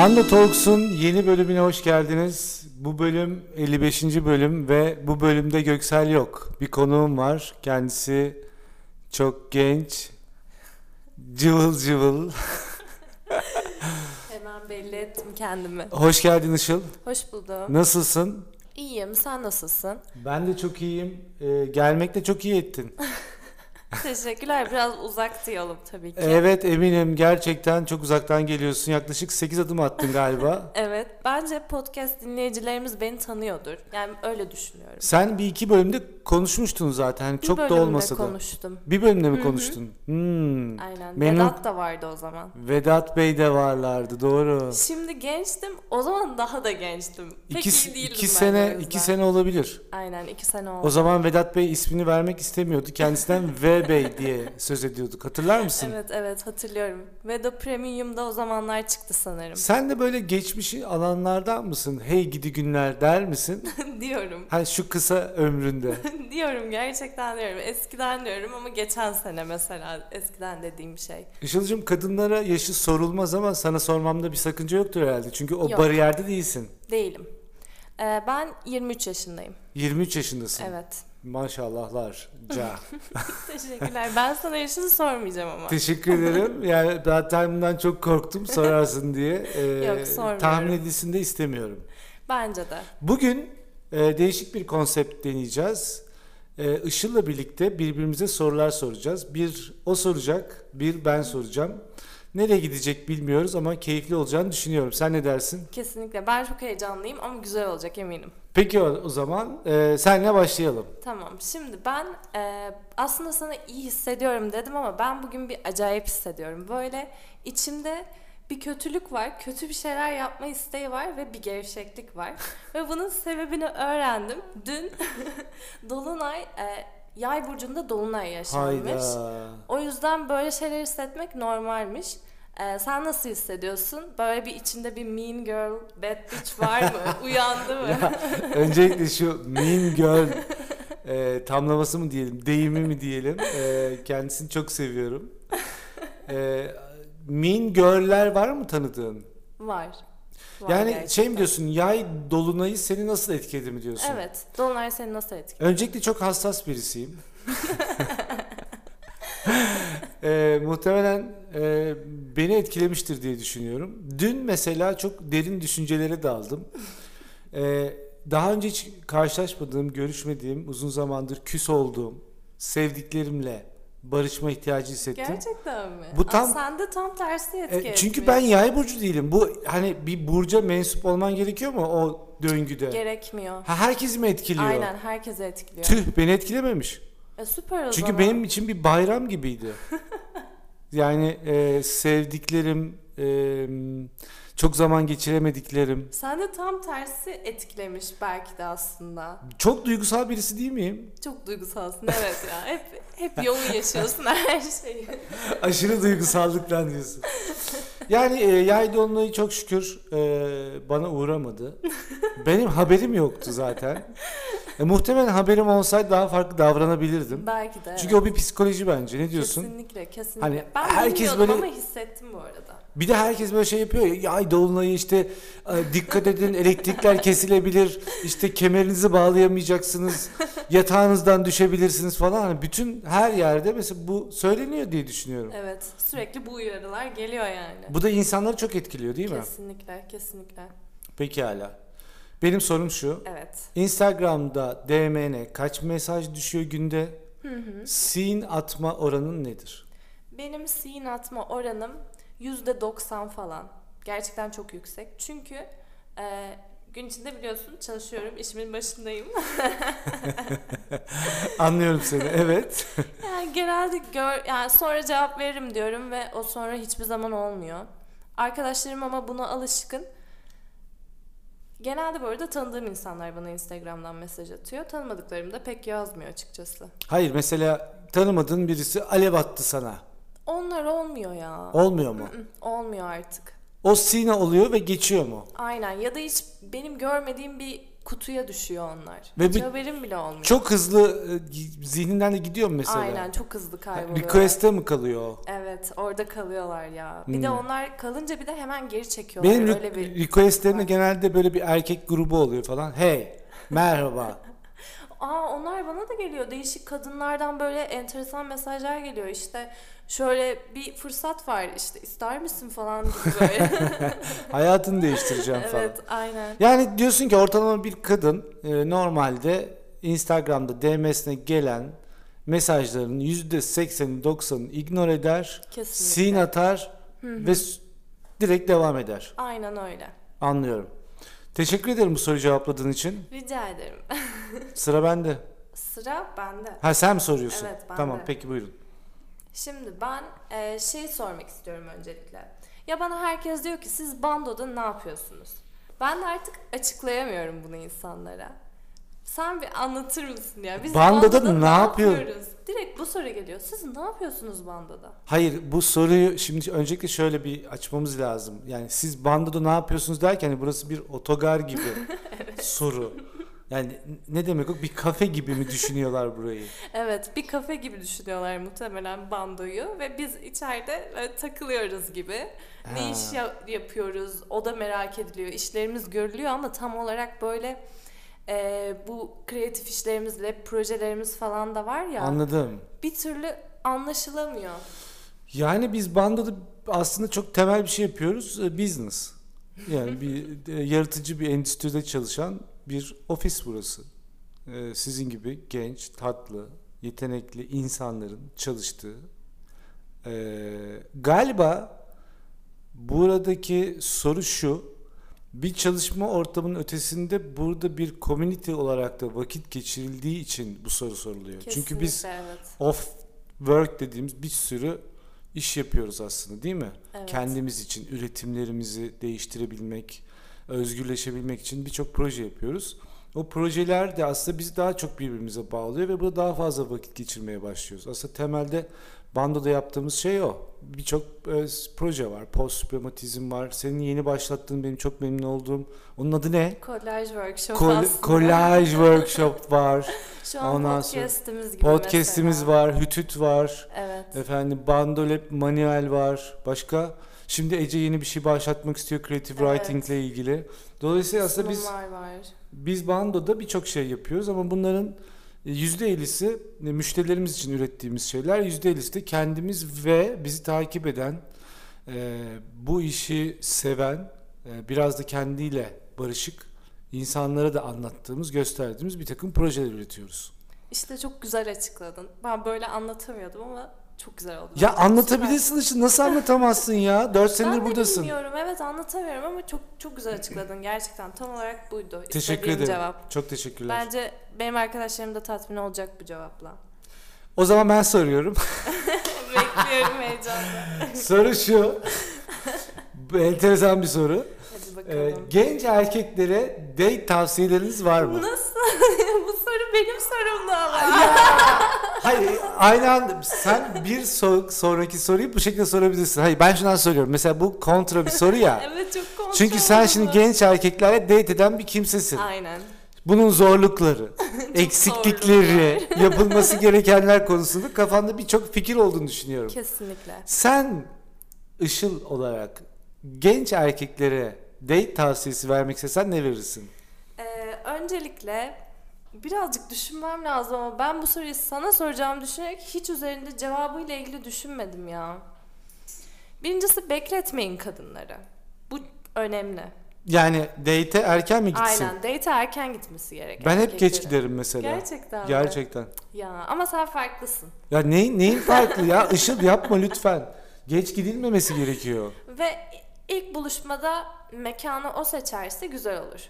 Panda Talks'un yeni bölümüne hoş geldiniz. Bu bölüm 55. bölüm ve bu bölümde Göksel yok. Bir konuğum var. Kendisi çok genç, cıvıl cıvıl. Hemen belli ettim kendimi. Hoş geldin Işıl. Hoş buldum. Nasılsın? İyiyim, sen nasılsın? Ben de çok iyiyim. Ee, gelmekte çok iyi ettin. Teşekkürler. Biraz uzaktı yolum tabii ki. Evet eminim gerçekten çok uzaktan geliyorsun. Yaklaşık 8 adım attın galiba. Evet, bence podcast dinleyicilerimiz beni tanıyordur. Yani öyle düşünüyorum. Sen bir iki bölümde konuşmuştun zaten. Hani çok da olmasa da. konuştum. Bir bölümde mi Hı hı. konuştun? Hmm. Aynen. Memnun- Vedat da vardı o zaman. Vedat Bey de varlardı doğru. Şimdi gençtim, o zaman daha da gençtim. Pek İki, iyi değildim iki ben sene iki sene olabilir. Aynen, iki sene oldu. O zaman Vedat Bey ismini vermek istemiyordu. Kendisinden Bey diye söz ediyorduk. Hatırlar mısın? Evet evet hatırlıyorum. Veda Premium'da o zamanlar çıktı sanırım. Sen de böyle geçmişi alanlardan mısın? Hey gidi günler der misin? diyorum. Hani şu kısa ömründe. diyorum gerçekten diyorum. Eskiden diyorum ama geçen sene mesela eskiden dediğim şey. Işıl'cığım kadınlara yaşı sorulmaz ama sana sormamda bir sakınca yoktur herhalde. Çünkü o Yok. bariyerde değilsin. Değilim. Ee, ben 23 yaşındayım. 23 yaşındasın. Evet. Maşallahlar. Ca. Teşekkürler. Ben sana yaşını sormayacağım ama. Teşekkür ederim. Yani zaten bundan çok korktum sorarsın diye. Ee, Yok, sormuyorum. tahmin edilsin de istemiyorum. Bence de. Bugün e, değişik bir konsept deneyeceğiz. E, Işıl'la birlikte birbirimize sorular soracağız. Bir o soracak, bir ben soracağım. Nereye gidecek bilmiyoruz ama keyifli olacağını düşünüyorum. Sen ne dersin? Kesinlikle. Ben çok heyecanlıyım ama güzel olacak eminim. Peki o, o zaman e, senle başlayalım. Tamam. Şimdi ben e, aslında sana iyi hissediyorum dedim ama ben bugün bir acayip hissediyorum. Böyle içimde bir kötülük var, kötü bir şeyler yapma isteği var ve bir gevşeklik var. ve bunun sebebini öğrendim. Dün Dolunay, e, Yay burcunda Dolunay yaşanmış. Hayda. O yüzden böyle şeyler hissetmek normalmiş. Ee, sen nasıl hissediyorsun? Böyle bir içinde bir mean girl, bad bitch var mı? Uyandı mı? Öncelikle şu mean girl e, tamlaması mı diyelim, deyimi mi diyelim. E, kendisini çok seviyorum. E, mean girl'ler var mı tanıdığın? var. Var Yani şey gerçekten. mi diyorsun yay dolunayı seni nasıl etkiledi mi diyorsun? Evet. Dolunay seni nasıl etkiledi? Öncelikle çok hassas birisiyim. Ee, muhtemelen e, beni etkilemiştir diye düşünüyorum. Dün mesela çok derin düşüncelere daldım. Ee, daha önce hiç karşılaşmadığım, görüşmediğim, uzun zamandır küs olduğum, sevdiklerimle barışma ihtiyacı hissettim. Gerçekten mi? Bu Aa, tam- sende tam tersi etki E, çünkü etmiyor. ben yay burcu değilim. Bu hani bir burca mensup olman gerekiyor mu o döngüde? Gerekmiyor. Ha herkes mi etkiliyor? Aynen herkese etkiliyor. Tüh beni etkilememiş. E, süper o Çünkü zaman. benim için bir bayram gibiydi. yani e, sevdiklerim, e, çok zaman geçiremediklerim. Sende tam tersi etkilemiş belki de aslında. Çok duygusal birisi değil miyim? Çok duygusalsın evet ya. Hep hep yoğun yaşıyorsun her şeyi. Aşırı duygusallıktan diyorsun. Yani e, yay dolunayı çok şükür e, bana uğramadı. Benim haberim yoktu zaten. E, muhtemelen haberim olsaydı daha farklı davranabilirdim. Belki de. Çünkü o bir psikoloji bence. Ne diyorsun? Kesinlikle, kesinlikle. Hani ben herkes böyle- ama hissettim bu arada. Bir de herkes böyle şey yapıyor ya yay dolunayı işte e, dikkat edin elektrikler kesilebilir işte kemerinizi bağlayamayacaksınız yatağınızdan düşebilirsiniz falan hani bütün her yerde mesela bu söyleniyor diye düşünüyorum. Evet, sürekli bu uyarılar geliyor yani. Bu da insanları çok etkiliyor değil mi? Kesinlikle, kesinlikle. Pekala. Benim sorum şu. Evet. Instagram'da DM'ne kaç mesaj düşüyor günde? Scene atma oranın nedir? Benim scene atma oranım %90 falan. Gerçekten çok yüksek. Çünkü e, gün içinde biliyorsun çalışıyorum, işimin başındayım. Anlıyorum seni. Evet. yani genelde gör, yani sonra cevap veririm diyorum ve o sonra hiçbir zaman olmuyor. Arkadaşlarım ama buna alışkın. Genelde bu arada tanıdığım insanlar bana Instagram'dan mesaj atıyor. Tanımadıklarım da pek yazmıyor açıkçası. Hayır mesela tanımadığın birisi alev attı sana. Onlar olmuyor ya. Olmuyor mu? Olmuyor artık. O scene oluyor ve geçiyor mu? Aynen ya da hiç benim görmediğim bir kutuya düşüyor onlar. Ve Hiç bir- haberim bile olmuyor. Çok hızlı e, zihninden de gidiyor mu mesela? Aynen çok hızlı kayboluyorlar. Request'e mi kalıyor o? Evet orada kalıyorlar ya. Bir de Hmm. onlar kalınca bir de hemen geri çekiyorlar. Benim Öyle re- bir request'lerimde genelde böyle bir erkek grubu oluyor falan. Hey, merhaba. Aa onlar bana da geliyor. Değişik kadınlardan böyle enteresan mesajlar geliyor. İşte şöyle bir fırsat var işte ister misin falan gibi böyle. Hayatını değiştireceğim falan. evet aynen. Yani diyorsun ki ortalama bir kadın e, normalde Instagram'da DM'sine gelen mesajların %80'ini 90'ını ignore eder, Kesinlikle. sin atar ve s- direkt devam eder. Aynen öyle. Anlıyorum. Teşekkür ederim bu soruyu cevapladığın için. Rica ederim. Sıra bende. Sıra bende. Ha sen mi soruyorsun? Evet, ben Tamam peki buyurun. Şimdi ben e, şey sormak istiyorum öncelikle. Ya bana herkes diyor ki siz bandoda ne yapıyorsunuz? Ben de artık açıklayamıyorum bunu insanlara. Sen bir anlatır mısın ya? Biz Bandoda ne yapıyor- yapıyoruz? Direkt bu soru geliyor. Siz ne yapıyorsunuz bandoda? Hayır bu soruyu şimdi öncelikle şöyle bir açmamız lazım. Yani siz bandoda ne yapıyorsunuz derken hani burası bir otogar gibi soru. Yani ne demek o? Bir kafe gibi mi düşünüyorlar burayı? Evet bir kafe gibi düşünüyorlar muhtemelen bandoyu ve biz içeride böyle takılıyoruz gibi. Ha. Ne iş ya- yapıyoruz o da merak ediliyor. İşlerimiz görülüyor ama tam olarak böyle e, bu kreatif işlerimizle projelerimiz falan da var ya Anladım. bir türlü anlaşılamıyor. Yani biz bandoda aslında çok temel bir şey yapıyoruz. e, Business. Yani bir e, yaratıcı bir endüstride çalışan bir ofis burası. E, Sizin gibi genç, tatlı, yetenekli insanların çalıştığı. E, galiba buradaki soru şu. Bir çalışma ortamının ötesinde burada bir community olarak da vakit geçirildiği için bu soru soruluyor. Çünkü biz Kesinlikle, evet. off work dediğimiz bir sürü iş yapıyoruz aslında değil mi? Evet. Kendimiz için üretimlerimizi değiştirebilmek, özgürleşebilmek için birçok proje yapıyoruz. O projeler de aslında bizi daha çok birbirimize bağlıyor ve burada daha fazla vakit geçirmeye başlıyoruz. Aslında temelde bandoda yaptığımız şey o. Birçok e, proje var. Post var. Senin yeni başlattığın benim çok memnun olduğum. Onun adı ne? Kolaj workshop Kol- aslında. Collage workshop var. Şu an Ondan sonra podcast'imiz gibi Podcast'imiz mesela. var. Hütüt var. Evet. Efendim bandolep manuel var. Başka? Şimdi Ece yeni bir şey başlatmak istiyor creative Evet. writing ile ilgili. Dolayısıyla aslında biz Sunumlar var. biz bandoda birçok şey yapıyoruz ama bunların %50'si müşterilerimiz için ürettiğimiz şeyler, %50'si de kendimiz ve bizi takip eden, e, bu işi seven, e, biraz da kendiyle barışık insanlara da anlattığımız, gösterdiğimiz bir takım projeler üretiyoruz. İşte çok güzel açıkladın. Ben böyle anlatamıyordum ama çok güzel oldu. Ya Süper. anlatabilirsin işte nasıl anlatamazsın ya? 4 senedir Ben buradasın. bilmiyorum. Evet anlatamıyorum ama çok çok güzel açıkladın. Gerçekten tam olarak buydu. Teşekkür ederim. cevap. Çok teşekkürler. Bence benim arkadaşlarım da tatmin olacak bu cevapla. O zaman ben soruyorum. Bekliyorum heyecanla. soru şu. Enteresan bir soru. Hadi Ee, bakalım. genç erkeklere date tavsiyeleriniz var mı? Nasıl? bu soru benim sorumlu ama. Hayır, aynı anda sen bir so- sonraki soruyu bu şekilde sorabilirsin. Hayır, ben şundan soruyorum. Mesela bu kontra bir soru ya. evet çok kontrol Çünkü sen şimdi oldu. genç erkeklerle date eden bir kimsesin. Aynen. Bunun zorlukları, eksiklikleri, yapılması gerekenler konusunda kafanda birçok fikir olduğunu düşünüyorum. Kesinlikle. Sen Işıl olarak genç erkeklere date tavsiyesi vermek istesen ne verirsin? Ee, öncelikle birazcık düşünmem lazım ama ben bu soruyu sana soracağımı düşünerek hiç üzerinde cevabıyla ilgili düşünmedim ya. Birincisi bekletmeyin kadınları. Bu önemli. Yani date'e erken mi gitsin? Aynen. Date erken gitmesi gerek. Ben hep geç giderim mesela. Gerçekten mi? Gerçekten. Ya ama sen farklısın. Ya neyin, neyin farklı ya? Işıl yapma lütfen. Geç gidilmemesi gerekiyor. Ve ilk buluşmada mekanı o seçerse güzel olur.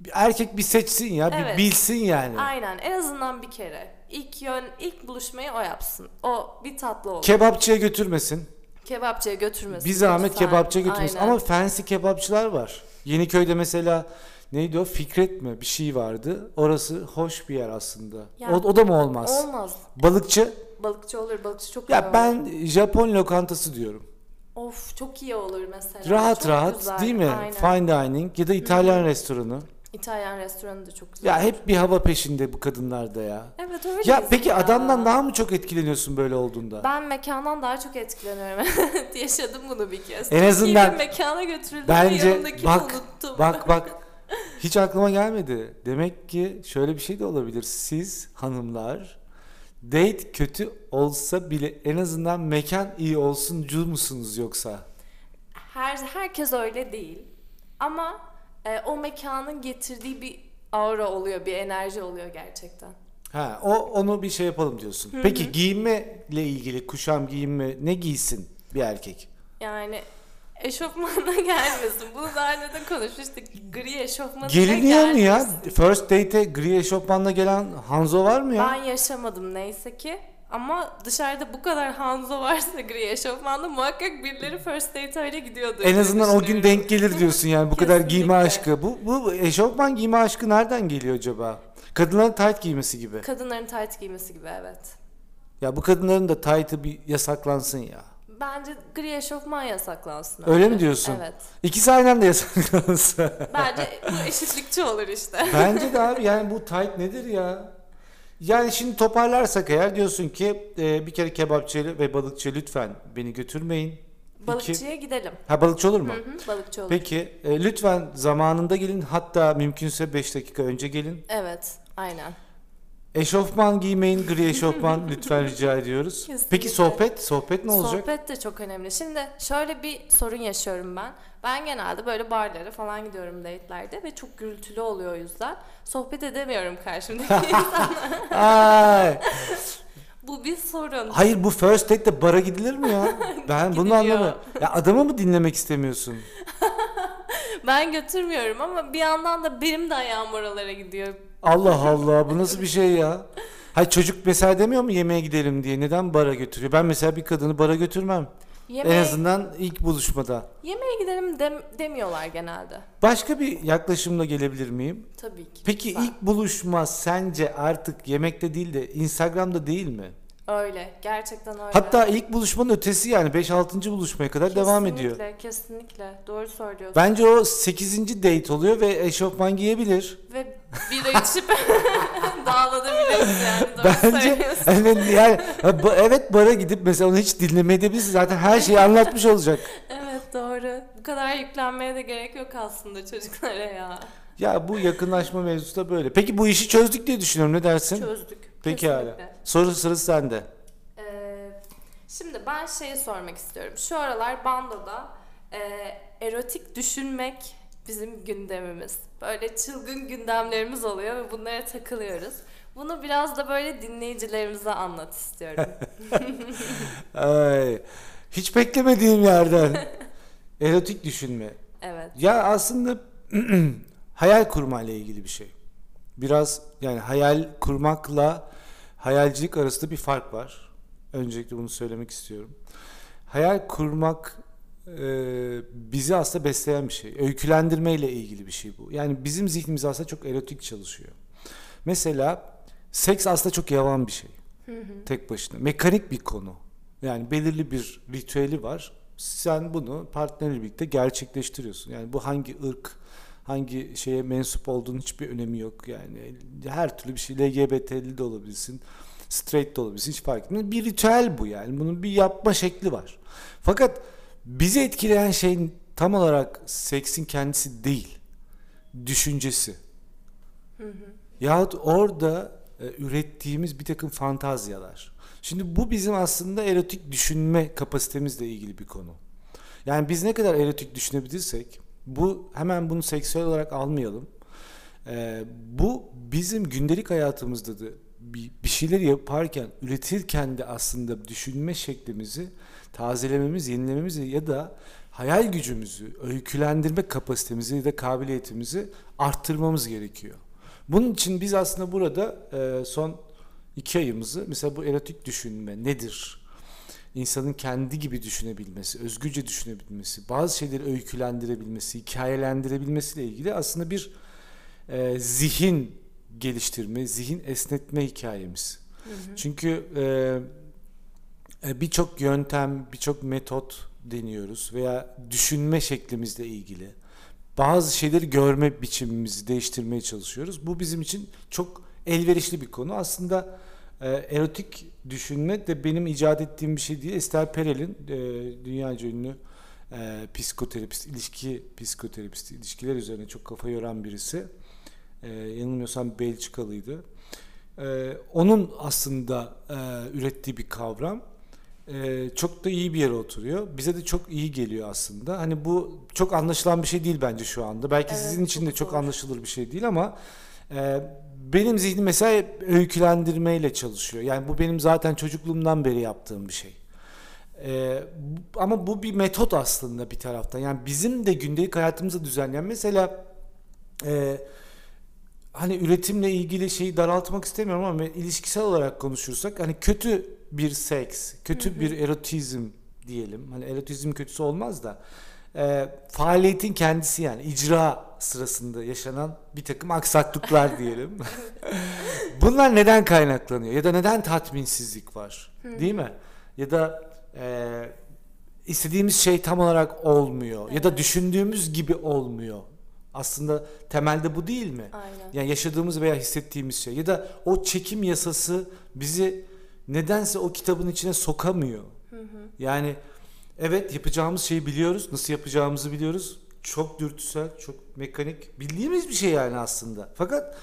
Bir erkek bir seçsin ya, bir Evet. bilsin yani. Aynen. En azından bir kere. İlk yön, ilk buluşmayı o yapsın. O bir tatlı olur. Kebapçıya götürmesin. Kebapçıya götürmesin. Bir zahmet lütfen. kebapçıya götürmesin. Aynen. Ama fancy kebapçılar var. Yeniköy'de mesela neydi o? Fikret mi? Bir şey vardı. Orası hoş bir yer aslında. Ya- o, o da mı olmaz? Olmaz. Balıkçı? Balıkçı olur. Balıkçı çok Ya olur. ben Japon lokantası diyorum. Of çok iyi olur mesela. Rahat Çok rahat güzel, değil mi? Aynen. Fine dining ya da İtalyan restoranı. İtalyan restoranı da çok güzel. Ya hep bir hava peşinde bu kadınlar da ya. Evet öyle. Ya peki adamdan daha mı çok etkileniyorsun böyle olduğunda? Ben mekandan daha çok etkileniyorum. Yaşadım bunu bir kez. En azından- bir mekana götürüldüm Bence bak unuttum. bak bak hiç aklıma gelmedi. Demek ki şöyle bir şey de olabilir. Siz hanımlar date kötü olsa bile en azından mekan iyi olsuncu musunuz yoksa? Her herkes öyle değil. Ama e, o mekanın getirdiği bir aura oluyor, bir enerji oluyor gerçekten. Ha, o onu bir şey yapalım diyorsun. Peki giyinmeyle ilgili kuşam giyinme ne giysin bir erkek? Yani eşofmanla gelmesin. Bunu daha önce de konuşmuştuk. Gri eşofmanla Geliniyor mu ya? First date'e gri eşofmanla gelen Hanzo var mı ya? Ben yaşamadım neyse ki. Ama dışarıda bu kadar Hanzo varsa gri eşofmanla muhakkak birileri first date öyle gidiyordu. En azından o gün denk gelir diyorsun yani bu kadar giyme aşkı. Bu, bu eşofman giyme aşkı nereden geliyor acaba? Kadınların tight giymesi gibi. Kadınların tight giymesi gibi evet. Ya bu kadınların da tight'ı bir yasaklansın ya. Bence gri eşofman yasaklansın. Öyle önce. mi diyorsun? Evet. İkisi aynı anda yasaklansın. Bence bu eşitlikçi olur işte. Bence de abi yani bu tight nedir ya? Yani şimdi toparlarsak eğer diyorsun ki e, bir kere kebapçı ve balıkçı lütfen beni götürmeyin. İki- Balıkçıya gidelim. Ha balıkçı olur mu? Hı hı, balıkçı olur. Peki e, lütfen zamanında gelin hatta mümkünse 5 dakika önce gelin. Evet, aynen. Eşofman giymeyin gri eşofman lütfen rica ediyoruz. Peki sohbet? Sohbet ne olacak? Sohbet de çok önemli. Şimdi şöyle bir sorun yaşıyorum ben. Ben genelde böyle barlara falan gidiyorum date'lerde ve çok gürültülü oluyor o yüzden. Sohbet edemiyorum karşımdaki insanla. Bu bir sorun. hayır bu first date'de bara gidilir mi ya? Ben bunu anlamıyorum. Ya adamı mı dinlemek istemiyorsun? Ben götürmüyorum ama bir yandan da benim de ayağım oralara gidiyor. Allah Allah bu nasıl bir şey ya? Hayır çocuk mesela demiyor mu yemeğe gidelim diye neden bara götürüyor? Ben mesela bir kadını bara götürmem. Yemeğe, En azından ilk buluşmada. yemeğe gidelim dem- demiyorlar genelde. Başka bir yaklaşımla gelebilir miyim? Tabii ki. Peki lütfen. ilk buluşma sence artık yemekte değil de Instagram'da değil mi? Öyle. Gerçekten öyle. Hatta ilk buluşmanın ötesi yani 5-6. buluşmaya kadar devam ediyor. Kesinlikle, kesinlikle. Doğru söylüyorsun. Bence o 8. date oluyor ve eşofman giyebilir. Ve bira içip dağlanabiliriz yani. Doğru Bence evet, yani evet bara gidip mesela onu hiç dinlemeyebilirsin. Zaten her şeyi anlatmış olacak. Evet doğru. Bu kadar yüklenmeye de gerek yok aslında çocuklara ya. Ya bu yakınlaşma mevzusu da böyle. Peki bu işi çözdük diye düşünüyorum. Ne dersin? Çözdük. Peki Kesinlikle. hala. Soru sırası sende. Ee, şimdi ben şeyi sormak istiyorum. Şu aralar bandoda e, erotik düşünmek bizim gündemimiz. Böyle çılgın gündemlerimiz oluyor ve bunlara takılıyoruz. Bunu biraz da böyle dinleyicilerimize anlat istiyorum. Ay, hiç beklemediğim yerden. Erotik düşünme. evet. Ya aslında hayal kurmayla ilgili bir şey. Biraz yani hayal kurmakla hayalcilik arasında bir fark var. Öncelikle bunu söylemek istiyorum. Hayal kurmak e, bizi aslında besleyen bir şey. Öykülendirmeyle ilgili bir şey bu. Yani bizim zihnimiz aslında çok erotik çalışıyor. Mesela seks aslında çok yavan bir şey. Tek başına. Mekanik bir konu. Yani belirli bir ritüeli var. Sen bunu partnerle birlikte gerçekleştiriyorsun. Yani bu hangi ırk, hangi şeye mensup olduğunun hiçbir önemi yok. Yani her türlü bir şey LGBT'li de olabilirsin, straight de olabilirsin hiç fark etmez. Bir ritüel bu yani. Bunun bir yapma şekli var. Fakat bizi etkileyen şey tam olarak seksin kendisi değil. Düşüncesi. Yahut orada e, ürettiğimiz bir takım fantazyalar. Şimdi bu bizim aslında erotik düşünme kapasitemizle ilgili bir konu. Yani biz ne kadar erotik düşünebilirsek, bu hemen bunu seksüel olarak almayalım. E, bu bizim gündelik hayatımızda da bir, bir şeyler yaparken, üretirken de aslında düşünme şeklimizi tazelememiz, yenilememiz ya da hayal gücümüzü, öykülendirme kapasitemizi ya da kabiliyetimizi arttırmamız gerekiyor. Bunun için biz aslında burada e, son iki ayımızı mesela bu erotik düşünme nedir? İnsanın kendi gibi düşünebilmesi, özgürce düşünebilmesi, bazı şeyleri öykülendirebilmesi, hikayelendirebilmesiyle ilgili aslında bir e, zihin geliştirme, zihin esnetme hikayemiz. Çünkü e, e, birçok yöntem, birçok metot deniyoruz veya düşünme şeklimizle ilgili. bazı şeyleri görme biçimimizi değiştirmeye çalışıyoruz. Bu bizim için çok elverişli bir konu. Aslında e, erotik düşünme de benim icat ettiğim bir şey değil. Esther Perel'in e, dünyaca ünlü e, psikoterapist, ilişki psikoterapisti, ilişkiler üzerine çok kafa yoran birisi. E, yanılmıyorsam Belçikalıydı. E, onun aslında e, ürettiği bir kavram. E, çok da iyi bir yere oturuyor. Bize de çok iyi geliyor aslında. Hani bu çok anlaşılan bir şey değil bence şu anda. Belki Evet, sizin için de çok anlaşılır bir şey değil ama e, benim zihnim mesela hep öykülendirmeyle çalışıyor. Yani bu benim zaten çocukluğumdan beri yaptığım bir şey. Ee, ama bu bir metot aslında bir taraftan. Yani bizim de gündelik hayatımızı düzenleyen mesela e, hani üretimle ilgili şeyi daraltmak istemiyorum ama ilişkisel olarak konuşursak hani kötü bir seks, kötü bir erotizm diyelim. Hani erotizm kötüsü olmaz da e, faaliyetin kendisi yani icra sırasında yaşanan bir takım aksaklıklar diyelim. Bunlar neden kaynaklanıyor ya da neden tatminsizlik var değil mi? Ya da e, istediğimiz şey tam olarak olmuyor ya da düşündüğümüz gibi olmuyor. Aslında temelde bu değil mi? Aynen. Yani yaşadığımız veya hissettiğimiz şey ya da o çekim yasası bizi nedense o kitabın içine sokamıyor. Yani evet yapacağımız şeyi biliyoruz, nasıl yapacağımızı biliyoruz. Çok dürtüsel, çok mekanik, bildiğimiz bir şey yani aslında. Fakat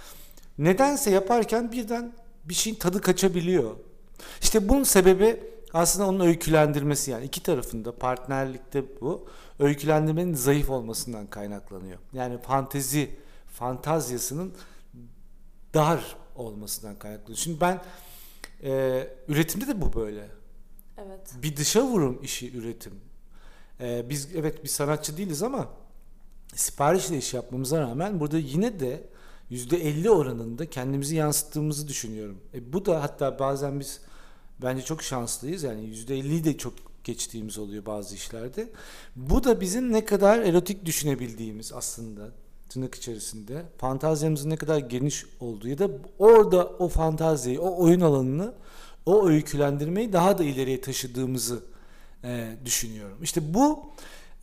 nedense yaparken birden bir şeyin tadı kaçabiliyor. İşte bunun sebebi aslında onun öykülendirmesi yani iki tarafında partnerlikte bu öykülendirmenin zayıf olmasından kaynaklanıyor. Yani fantezi fantazyasının dar olmasından kaynaklanıyor. Şimdi ben e, üretimde de bu böyle. Evet. Bir dışa vurum işi üretim. E, biz evet bir sanatçı değiliz ama siparişle iş yapmamıza rağmen burada yine de %50 oranında kendimizi yansıttığımızı düşünüyorum. E, bu da hatta bazen biz bence çok şanslıyız. Yani %50'yi de çok geçtiğimiz oluyor bazı işlerde. Bu da bizim ne kadar erotik düşünebildiğimiz aslında tırnak içerisinde fantazyamızın ne kadar geniş olduğu ya da orada o fantaziyi, o oyun alanını, o öykülendirmeyi daha da ileriye taşıdığımızı e, düşünüyorum. İşte bu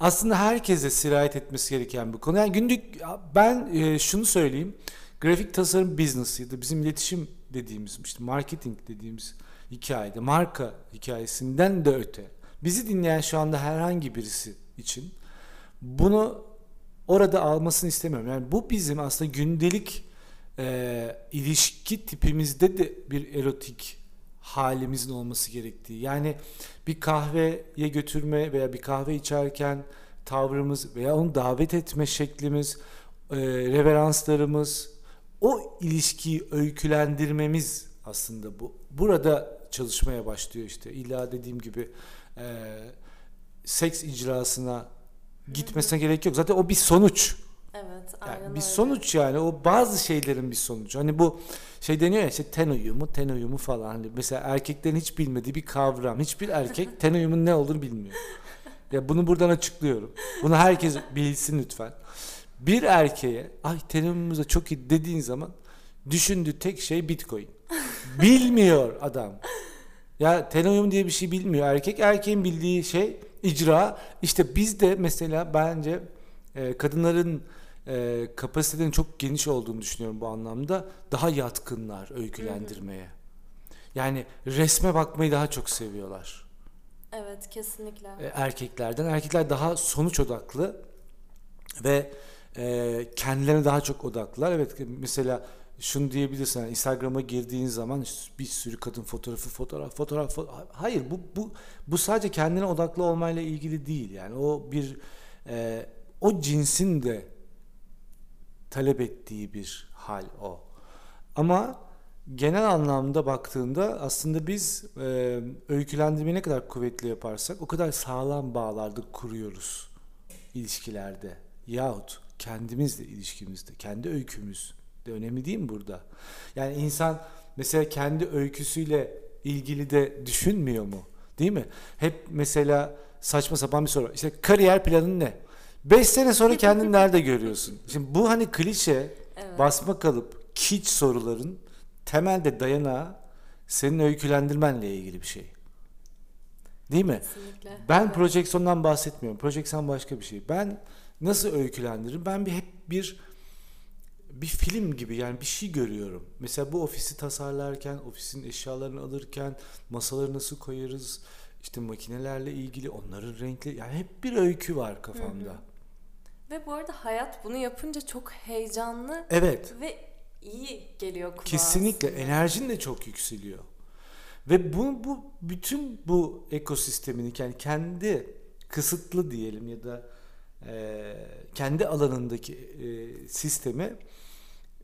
aslında herkese sirayet etmesi gereken bir konu. Yani günlük ben e, şunu söyleyeyim. Grafik tasarım business ya da bizim iletişim dediğimiz işte marketing dediğimiz hikayede marka hikayesinden de öte. Bizi dinleyen şu anda herhangi birisi için bunu orada almasını istemiyorum. Yani bu bizim aslında gündelik e, ilişki tipimizde de bir erotik halimizin olması gerektiği. Yani bir kahveye götürme veya bir kahve içerken tavrımız veya onu davet etme şeklimiz, e, reveranslarımız, o ilişkiyi öykülendirmemiz aslında bu. Burada çalışmaya başlıyor işte. İlla dediğim gibi e, seks icrasına gitmesine gerek yok. Zaten o bir sonuç. Evet, Yani aynen bir öyle. sonuç yani o bazı şeylerin bir sonucu. Hani bu şey deniyor ya işte ten uyumu, ten uyumu falan. Hani mesela erkeklerin hiç bilmediği bir kavram. Hiçbir erkek ten uyumunun ne olduğunu bilmiyor. Ya bunu buradan açıklıyorum. Bunu herkes bilsin lütfen. Bir erkeğe ay ten uyumumuz da çok iyi dediğin zaman düşündüğü tek şey bitcoin. Bilmiyor adam. Ya ten uyumu diye bir şey bilmiyor erkek. Erkeğin bildiği şey icra. İşte biz de mesela bence e, kadınların e, kapasitenin çok geniş olduğunu düşünüyorum bu anlamda. Daha yatkınlar öykülendirmeye. Yani resme bakmayı daha çok seviyorlar Evet, kesinlikle. e, erkeklerden. Erkekler daha sonuç odaklı ve e, kendilerine daha çok odaklılar. Evet mesela şunu diyebilirsin yani Instagram'a girdiğin zaman bir sürü kadın fotoğrafı fotoğraf fotoğraf fo- hayır bu bu bu sadece kendine odaklı olmayla ilgili değil yani o bir e, o cinsin de talep ettiği bir hal o ama genel anlamda baktığında aslında biz e, öykülendirmeyi ne kadar kuvvetli yaparsak o kadar sağlam bağlarda kuruyoruz ilişkilerde yahut kendimizle ilişkimizde kendi öykümüz de önemli değil mi burada? Yani insan mesela kendi öyküsüyle ilgili de düşünmüyor mu? Değil mi? Hep mesela saçma sapan bir soru. İşte kariyer planın ne? 5 sene sonra kendini nerede görüyorsun? Şimdi bu hani klişe Evet. basma kalıp kiç soruların temelde dayanağı senin öykülendirmenle ilgili bir şey. Değil mi? Kesinlikle. Ben Evet. projeksiyondan bahsetmiyorum. Projeksiyon başka bir şey. Ben Nasıl öykülendiririm? Ben bir hep bir bir film gibi yani bir şey görüyorum. Mesela bu ofisi tasarlarken, ofisin eşyalarını alırken, masaları nasıl koyarız, işte makinelerle ilgili onların renkli yani hep bir öykü var kafamda. Hı hı. Ve bu arada hayat bunu yapınca çok heyecanlı Evet. ve iyi geliyor kulağa. Kesinlikle aslında. enerjin de çok yükseliyor. Ve bu, bu bütün bu ekosistemini yani kendi kısıtlı diyelim ya da e, kendi alanındaki e, sistemi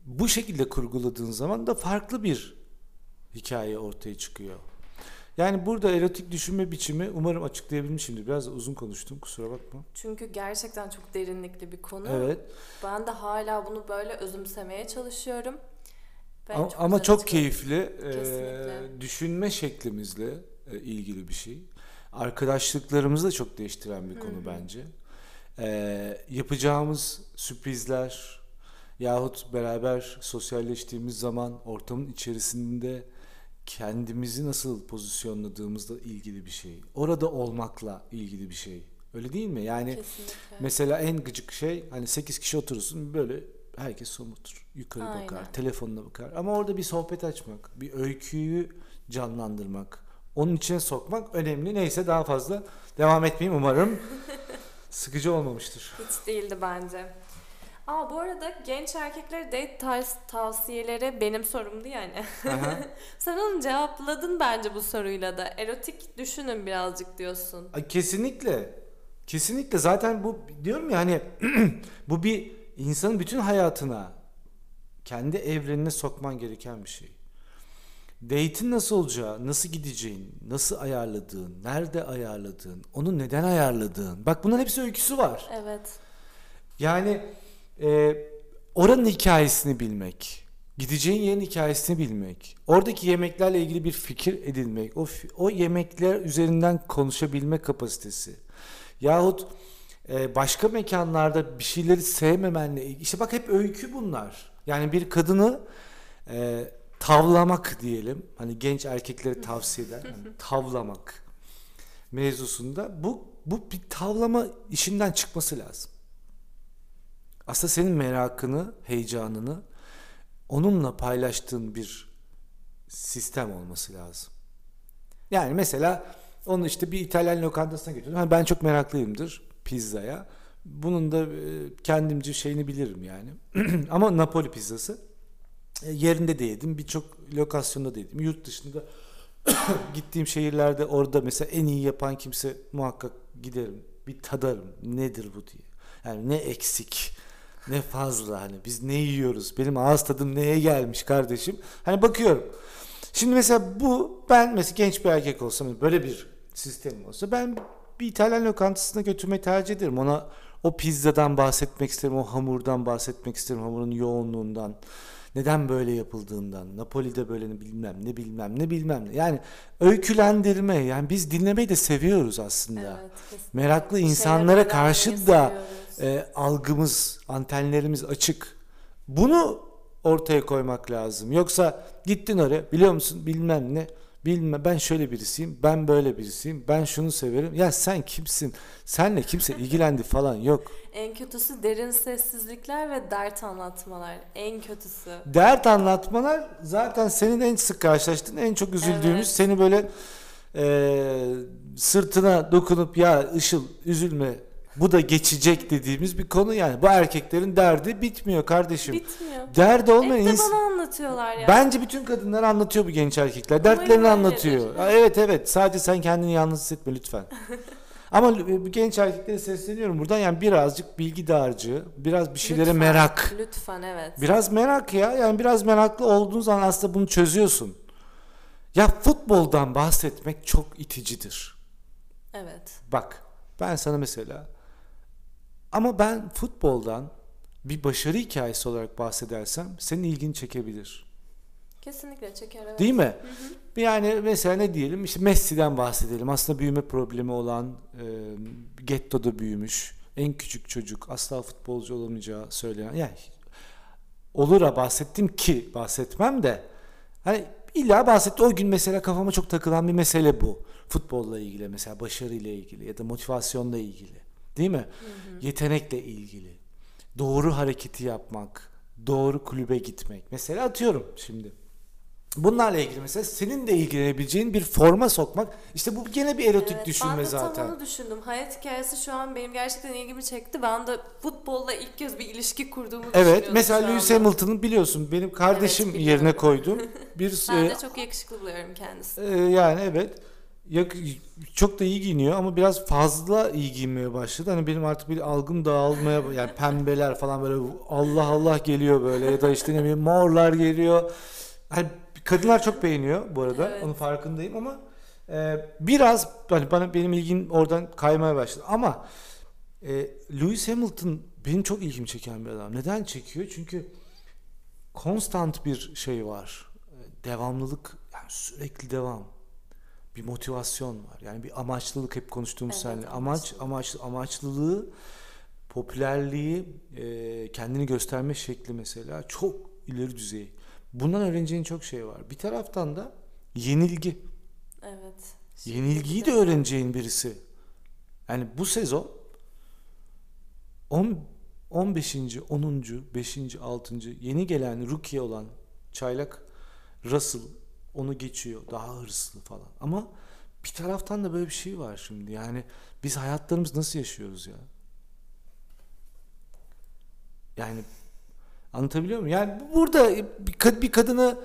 bu şekilde kurguladığın zaman da farklı bir hikaye ortaya çıkıyor. Yani burada erotik düşünme biçimi umarım açıklayabilmişimdir. Biraz da uzun konuştum kusura bakma. Çünkü gerçekten çok derinlikli bir konu. Evet. Ben de hala bunu böyle özümsemeye çalışıyorum. Ve Ama ama güzel çok keyifli. e, Kesinlikle. düşünme şeklimizle e, ilgili bir şey. Arkadaşlıklarımızı da çok değiştiren bir konu bence. E, yapacağımız sürprizler yahut beraber sosyalleştiğimiz zaman ortamın içerisinde kendimizi nasıl pozisyonladığımızla ilgili bir şey. Orada olmakla ilgili bir şey. Öyle değil mi? Yani Kesinlikle. Mesela en gıcık şey hani 8 kişi oturursun böyle herkes somutur. Yukarı Aynen. bakar, telefonuna bakar. Ama orada bir sohbet açmak, bir öyküyü canlandırmak, onun içine sokmak önemli. Neyse daha fazla devam etmeyeyim umarım. Sıkıcı olmamıştır. Hiç değildi bence. Aa bu arada genç erkeklere date tav- tavsiyeleri benim sorumdu yani. Sen onu cevapladın bence bu soruyla da. Erotik düşünün birazcık diyorsun. Ay, Kesinlikle. Kesinlikle zaten bu diyorum ya hani bu bir insanın bütün hayatına kendi evrenine sokman gereken bir şey. Date'in nasıl olacağı, nasıl gideceğin, nasıl ayarladığın, nerede ayarladığın, onu neden ayarladığın. Bak bunların hepsi öyküsü var. Evet. Yani e, oranın hikayesini bilmek, gideceğin yerin hikayesini bilmek, oradaki yemeklerle ilgili bir fikir edinmek, o, o yemekler üzerinden konuşabilme kapasitesi. Yahut e, başka mekanlarda bir şeyleri sevmemenle ilgili. İşte bak hep öykü bunlar. Yani bir kadını e, tavlamak diyelim. Hani genç erkeklere tavsiye eder. Yani tavlamak mevzusunda bu bu bir tavlama işinden çıkması lazım. Aslında senin merakını, heyecanını onunla paylaştığın bir sistem olması lazım. Yani mesela onu işte bir İtalyan lokantasına götürdüm. Ha, ben çok meraklıyımdır pizzaya. Bunun da e, kendimce şeyini bilirim yani. Ama Napoli pizzası e, yerinde de yedim. Birçok lokasyonda da yedim. Yurt dışında gittiğim şehirlerde orada mesela en iyi yapan kimse muhakkak giderim. Bir tadarım. Nedir bu diye. Yani ne eksik, ne fazla hani biz ne yiyoruz? Benim ağız tadım neye gelmiş kardeşim? Hani bakıyorum. Şimdi mesela bu ben mesela genç bir erkek olsam böyle bir sistemim olsa ben bir İtalyan lokantasına götürmeyi tercih ederim. Ona o pizzadan bahsetmek isterim, o hamurdan bahsetmek isterim, hamurun yoğunluğundan. Neden böyle yapıldığından, Napoli'de böyle ne bilmem ne bilmem ne bilmem ne. Yani öykülendirme yani biz dinlemeyi de seviyoruz aslında. Evet. kesinlikle. Meraklı şeyler insanlara karşı da seviyoruz. e, algımız, antenlerimiz açık. Bunu ortaya koymak lazım. Yoksa gittin oraya biliyor musun bilmem ne bilmem ben şöyle birisiyim ben böyle birisiyim ben şunu severim ya sen kimsin senle kimse ilgilendi falan yok En kötüsü derin sessizlikler ve dert anlatmalar. En kötüsü. dert anlatmalar zaten senin en sık karşılaştığın en çok üzüldüğümüz Evet. seni böyle e, sırtına dokunup ya Işıl üzülme bu da geçecek dediğimiz bir konu yani bu erkeklerin derdi bitmiyor kardeşim Bitmiyor. derdi olmayan Hep de bana anlatıyorlar ya. Bence bütün kadınlar anlatıyor bu genç erkekler. Umarım Dertlerini anlatıyor. Ha, Evet evet. Sadece sen kendini yalnız hissetme lütfen. Ama bu genç erkeklere sesleniyorum buradan. Yani birazcık bilgi dağarcığı, biraz bir şeylere Lütfen, merak. Lütfen evet. Biraz merak ya. Yani biraz meraklı olduğun zaman aslında bunu çözüyorsun. Ya futboldan bahsetmek çok iticidir. Evet. Bak ben sana mesela ama ben futboldan bir başarı hikayesi olarak bahsedersem senin ilgini çekebilir. Kesinlikle çeker evet. Değil mi? Yani mesela ne diyelim işte Messi'den bahsedelim. Aslında büyüme problemi olan e, gettoda büyümüş en küçük çocuk asla futbolcu olamayacağı söylenen yani olura bahsettim ki bahsetmem de hani illa bahsetti o gün mesela kafama çok takılan bir mesele bu. Futbolla ilgili mesela başarıyla ilgili ya da motivasyonla ilgili. Değil mi? Yetenekle ilgili. Doğru hareketi yapmak, doğru kulübe gitmek. Mesela atıyorum şimdi. Bunlarla ilgili mesela senin de ilgilenebileceğin bir forma sokmak. İşte bu gene bir erotik Evet, düşünme ben de zaten. tam onu düşündüm. Hayat hikayesi şu an benim gerçekten ilgimi çekti. Ben de futbolla ilk kez bir ilişki kurduğumu Evet, mesela Lewis anda. Hamilton'ın biliyorsun benim kardeşim Evet, biliyorum. yerine koyduğum bir Ben e, de çok yakışıklı buluyorum kendisini. e, yani evet çok da iyi giyiniyor ama biraz fazla iyi giyinmeye başladı. Hani benim artık bir algım dağılmaya yani pembeler falan böyle Allah Allah geliyor böyle ya da işte ne bileyim morlar geliyor. Hani kadınlar çok beğeniyor bu arada. Evet. Onun farkındayım ama e, biraz hani bana benim ilgim oradan kaymaya başladı. Ama e, Lewis Hamilton benim çok ilgimi çeken bir adam. Neden çekiyor? Çünkü konstant bir şey var. E, Devamlılık, yani sürekli devam. Bir motivasyon var. Yani bir amaçlılık hep konuştuğumuz Evet, seninle. Amaç, amaç, amaçlılığı, popülerliği, e, kendini gösterme şekli mesela çok ileri düzey. Bundan öğreneceğin çok şey var. Bir taraftan da yenilgi. Evet. Yenilgiyi de öğreneceğin birisi. Yani bu sezon 10 15. 10. 5. 6. yeni gelen rookie olan Çaylak Russell onu geçiyor. Daha hırslı falan. Ama bir taraftan da böyle bir şey var şimdi. Yani biz hayatlarımız nasıl yaşıyoruz ya? Yani anlatabiliyor muyum? Yani burada bir, bir kadını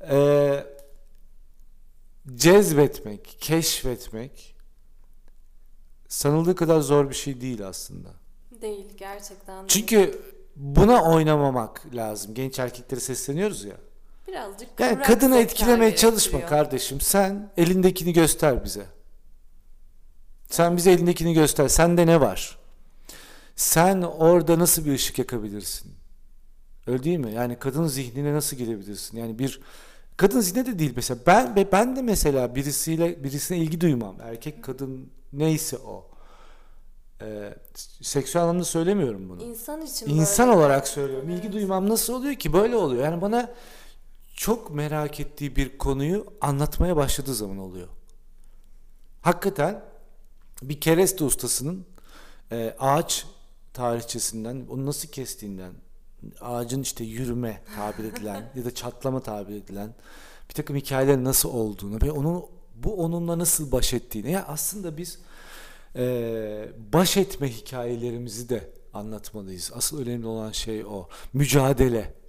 eee cezbetmek, keşfetmek sanıldığı kadar zor bir şey değil aslında. Değil gerçekten. değil. Çünkü buna oynamamak lazım. Genç erkeklere sesleniyoruz ya. Birazcık Yani kadını etkilemeye çalışma kardeşim. Sen elindekini göster bize. Sen bize elindekini göster. Sende ne var? Sen orada nasıl bir ışık yakabilirsin? Öyle değil mi? Yani kadın zihnine nasıl girebilirsin? Yani bir kadın zihnine de değil mesela. Ben ve ben de mesela birisiyle birisine ilgi duymam. Erkek kadın neyse o. Ee, seksüel anlamda söylemiyorum bunu. İnsan için İnsan böyle. olarak söylüyorum. İlgi Evet. duymam nasıl oluyor ki? Böyle oluyor. Yani bana çok merak ettiği bir konuyu anlatmaya başladığı zaman oluyor. Hakikaten bir kereste ustasının e, ağaç tarihçesinden, onu nasıl kestiğinden, ağacın işte yürüme tabir edilen ya da çatlama tabir edilen bir takım hikayelerin nasıl olduğunu ve onun bu onunla nasıl baş ettiğini. Ya aslında biz e, baş etme hikayelerimizi de anlatmalıyız. Asıl önemli olan şey o. Mücadele.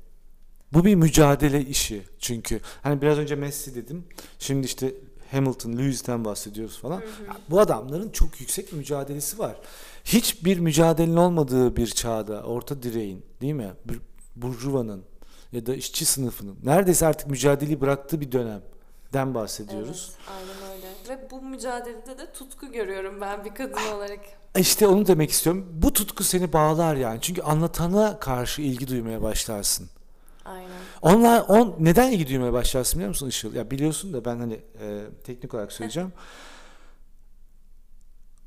Bu bir mücadele işi çünkü. Hani biraz önce Messi dedim. Şimdi işte Hamilton, Lewis'ten bahsediyoruz falan. Ya Bu adamların çok yüksek mücadelesi var. Hiçbir mücadelenin olmadığı bir çağda, orta direğin, değil mi? Burjuvanın ya da işçi sınıfının neredeyse artık mücadeleyi bıraktığı bir dönemden bahsediyoruz. Evet, aynen öyle. Ve bu mücadelede de tutku görüyorum ben bir kadın olarak. İşte onu demek istiyorum. Bu tutku seni bağlar yani. Çünkü anlatana karşı ilgi duymaya başlarsın. Aynen. Onlar on neden ilgi duymaya başlarsın biliyor musun Işıl? Ya biliyorsun da ben hani e, teknik olarak söyleyeceğim.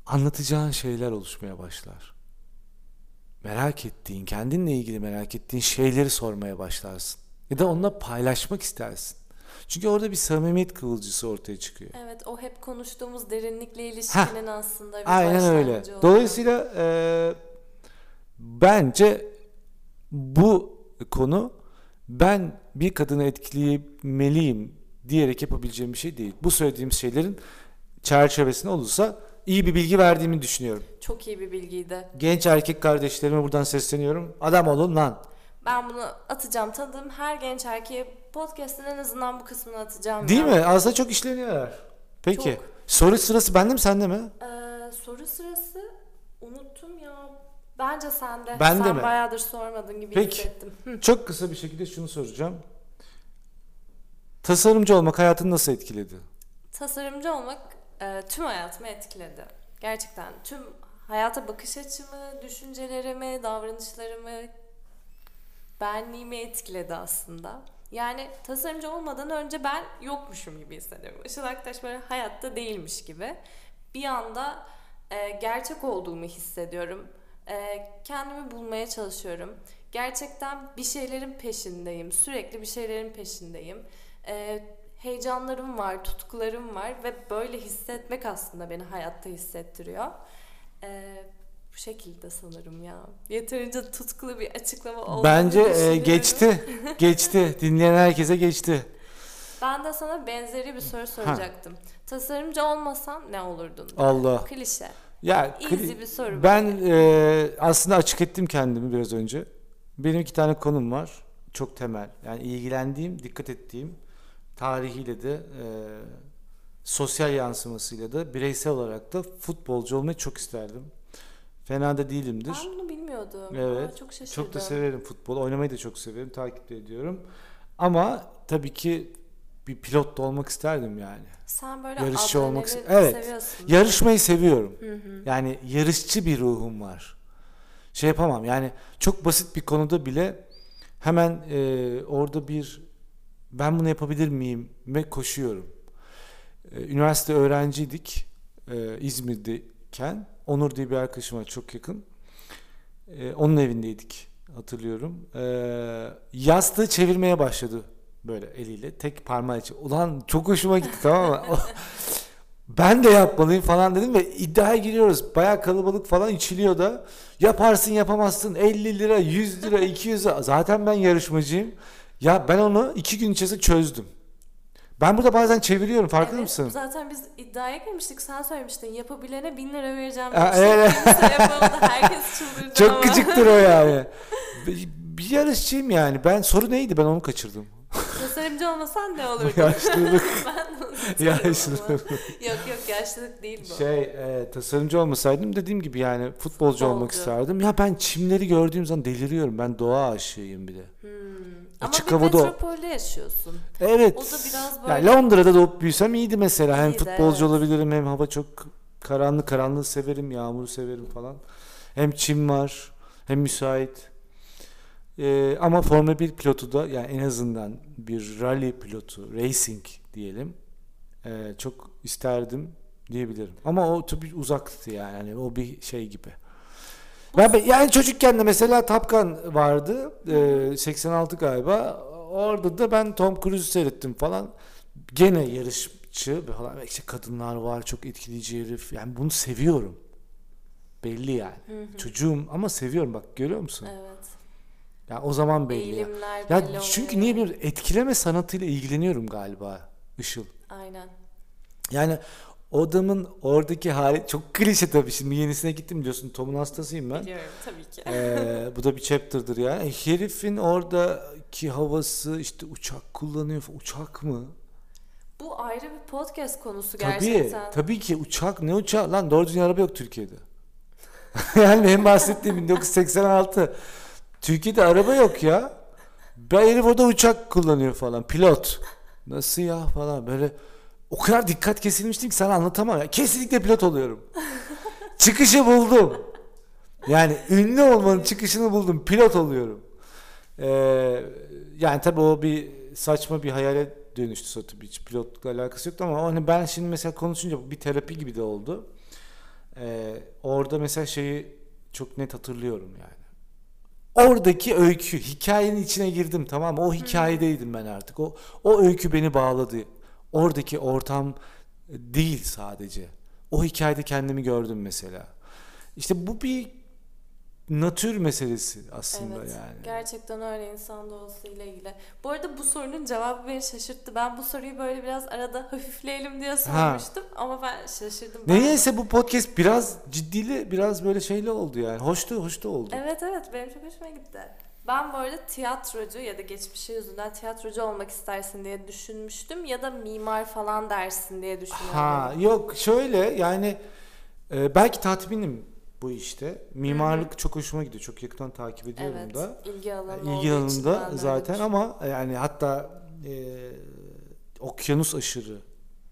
Anlatacağın şeyler oluşmaya başlar. Merak ettiğin, kendinle ilgili merak ettiğin şeyleri sormaya başlarsın. Ya da onunla paylaşmak istersin. Çünkü orada bir samimiyet kıvılcısı ortaya çıkıyor. Evet o hep konuştuğumuz derinlikle ilişkinin aslında bir Aynen öyle. oluyor. Dolayısıyla e, bence bu konu ben bir kadını etkilemeliyim diyerek yapabileceğim bir şey değil. Bu söylediğim şeylerin çerçevesinde olursa iyi bir bilgi verdiğimi düşünüyorum. Çok iyi bir bilgiydi. Genç erkek kardeşlerime buradan sesleniyorum. Adam olun lan. Ben bunu atacağım. Tanıdığım her genç erkeğe podcast'ın en azından bu kısmını atacağım. Değil ya. mi? Aslında çok işleniyorlar. Peki. Çok. Soru sırası bende mi sende mi? Ee, soru sırası unuttum ya. Bence sende. Bende Sen mi? bayağıdır sormadın gibi Peki. hissettim. Hı. Çok kısa bir şekilde şunu soracağım. Tasarımcı olmak hayatını nasıl etkiledi? Tasarımcı olmak e, tüm hayatımı etkiledi. Gerçekten tüm hayata bakış açımı, düşüncelerimi, davranışlarımı, benliğimi etkiledi aslında. Yani tasarımcı olmadan önce ben yokmuşum gibi hissediyorum. Işıl Aktaş böyle hayatta değilmiş gibi. Bir anda e, gerçek olduğumu hissediyorum. E, kendimi bulmaya çalışıyorum. Gerçekten bir şeylerin peşindeyim. Sürekli bir şeylerin peşindeyim. E, heyecanlarım var, tutkularım var ve böyle hissetmek aslında beni hayatta hissettiriyor. E, Bu şekilde sanırım ya. Yeterince tutkulu bir açıklama oldu. Bence e, geçti. geçti. Dinleyen herkese geçti. Ben de sana benzeri bir soru soracaktım. Tasarımcı olmasan ne olurdun? Allah. Klişe. Ya Easy bir soru. ben e, aslında açık ettim kendimi biraz önce. Benim iki tane konum var. Çok temel. Yani ilgilendiğim, dikkat ettiğim tarihiyle de e, sosyal yansımasıyla da bireysel olarak da futbolcu olmayı çok isterdim. Fena da değilimdir. Ben bunu bilmiyordum. Evet. Aa, çok şaşırdım. Çok da severim futbolu. Oynamayı da çok severim. Takip de ediyorum. Ama tabii ki bir pilot da olmak isterdim yani. Sen böyle Yarışçı olmak Evet. seviyorsun. Yarışmayı seviyorum. Hı hı. Yani yarışçı bir ruhum var. Şey yapamam yani çok basit bir konuda bile hemen e, orada bir ben bunu yapabilir miyim ve koşuyorum. E, üniversite öğrenciydik e, İzmir'deyken. Onur diye bir arkadaşım var çok yakın. E, onun evindeydik hatırlıyorum. E, yastığı çevirmeye başladı böyle eliyle tek parmağı için. Ulan çok hoşuma gitti tamam mı? Ben de yapmalıyım falan dedim ve iddiaya giriyoruz. Baya kalabalık falan içiliyor da. Yaparsın yapamazsın 50 lira 100 lira 200 lira. Zaten ben yarışmacıyım. Ya ben onu iki gün içerisinde çözdüm. Ben burada bazen çeviriyorum farkında Evet, mısın? Zaten biz iddiaya girmiştik. Sen söylemiştin. Yapabilene bin lira vereceğim. Demiştin. evet. Yapamadı. Herkes çıldırdı Çok ama. gıcıktır o yani. Bir yarışçıyım yani. Ben soru neydi? Ben onu kaçırdım. Tasarımcı olmasan ne olurdu? Yaşlılık. ben Yaşlılık. ama. Yok yok yaşlılık değil bu. Şey e, tasarımcı olmasaydım dediğim gibi yani futbolcu, olmak Futbolcu. isterdim. Ya ben çimleri gördüğüm zaman deliriyorum. Ben doğa aşığıyım bir de. Hmm. Ama Açık bir havada o- metropolde yaşıyorsun. Evet. O da biraz böyle... Londra'da doğup büyüsem iyiydi mesela. Hem İyiydi, futbolcu evet. olabilirim hem hava çok karanlık karanlığı severim, yağmuru severim falan. Hem çim var, hem müsait. Ee, ama Formula 1 pilotu da yani en azından bir rally pilotu, racing diyelim. ee, çok isterdim diyebilirim. Ama o tabii uzaktı yani. Yani o bir şey gibi. Ben, yani çocukken de mesela Top Gun vardı. ee, 86 galiba. Orada da ben Tom Cruise'u seyrettim falan. Gene yarışçı falan. İşte kadınlar var. Çok etkileyici herif. Yani bunu seviyorum. Belli yani. Hı hı. Çocuğum ama seviyorum bak görüyor musun? Evet. Ya o zaman belli. Ya, Eğilimler ya belli çünkü oluyor. niye bir etkileme sanatıyla ilgileniyorum galiba Işıl. Aynen. Yani o adamın oradaki hali çok klişe tabii şimdi yenisine gittim diyorsun Tom'un hastasıyım ben. Biliyorum tabii ki. Ee, bu da bir chapter'dır yani. Herifin oradaki havası işte uçak kullanıyor. Uçak mı? Bu ayrı bir podcast konusu Tabii. gerçekten. Tabii ki uçak ne uçağı? Lan doğru düzgün araba yok Türkiye'de. yani benim bahsettiğim 1986. Türkiye'de araba yok ya. Ben herif orada uçak kullanıyor falan. Pilot. Nasıl ya falan böyle. O kadar dikkat kesilmiştim ki sana anlatamam. Ya. Kesinlikle pilot oluyorum. Çıkışı buldum. Yani ünlü olmanın çıkışını buldum. Pilot oluyorum. Ee, yani tabii o bir saçma bir hayale dönüştü tabii hiç pilotlukla alakası yoktu ama hani ben şimdi mesela konuşunca bir terapi gibi de oldu. Ee, orada mesela şeyi çok net hatırlıyorum yani. Oradaki öykü, hikayenin içine girdim tamam mı? O hikayedeydim ben artık. O o öykü beni bağladı. Oradaki ortam değil sadece. O hikayede kendimi gördüm mesela. İşte bu bir natür meselesi aslında Evet. yani. Gerçekten öyle insan doğasıyla ilgili. Bu arada bu sorunun cevabı beni şaşırttı. Ben bu soruyu böyle biraz arada hafifleyelim diye sormuştum ama ben şaşırdım. Ben- Neyse bu podcast biraz ciddili, biraz böyle şeyli oldu yani. Hoştu, hoştu oldu. Evet evet benim çok hoşuma gitti. Ben bu arada tiyatrocu ya da geçmişi yüzünden tiyatrocu olmak istersin diye düşünmüştüm ya da mimar falan dersin diye düşünüyorum. Ha yok şöyle yani e, belki tatminim bu işte. Mimarlık çok hoşuma gidiyor. Çok yakından takip ediyorum Evet, da. ilgi alanı İlgi alanında zaten ama yani hatta e, okyanus aşırı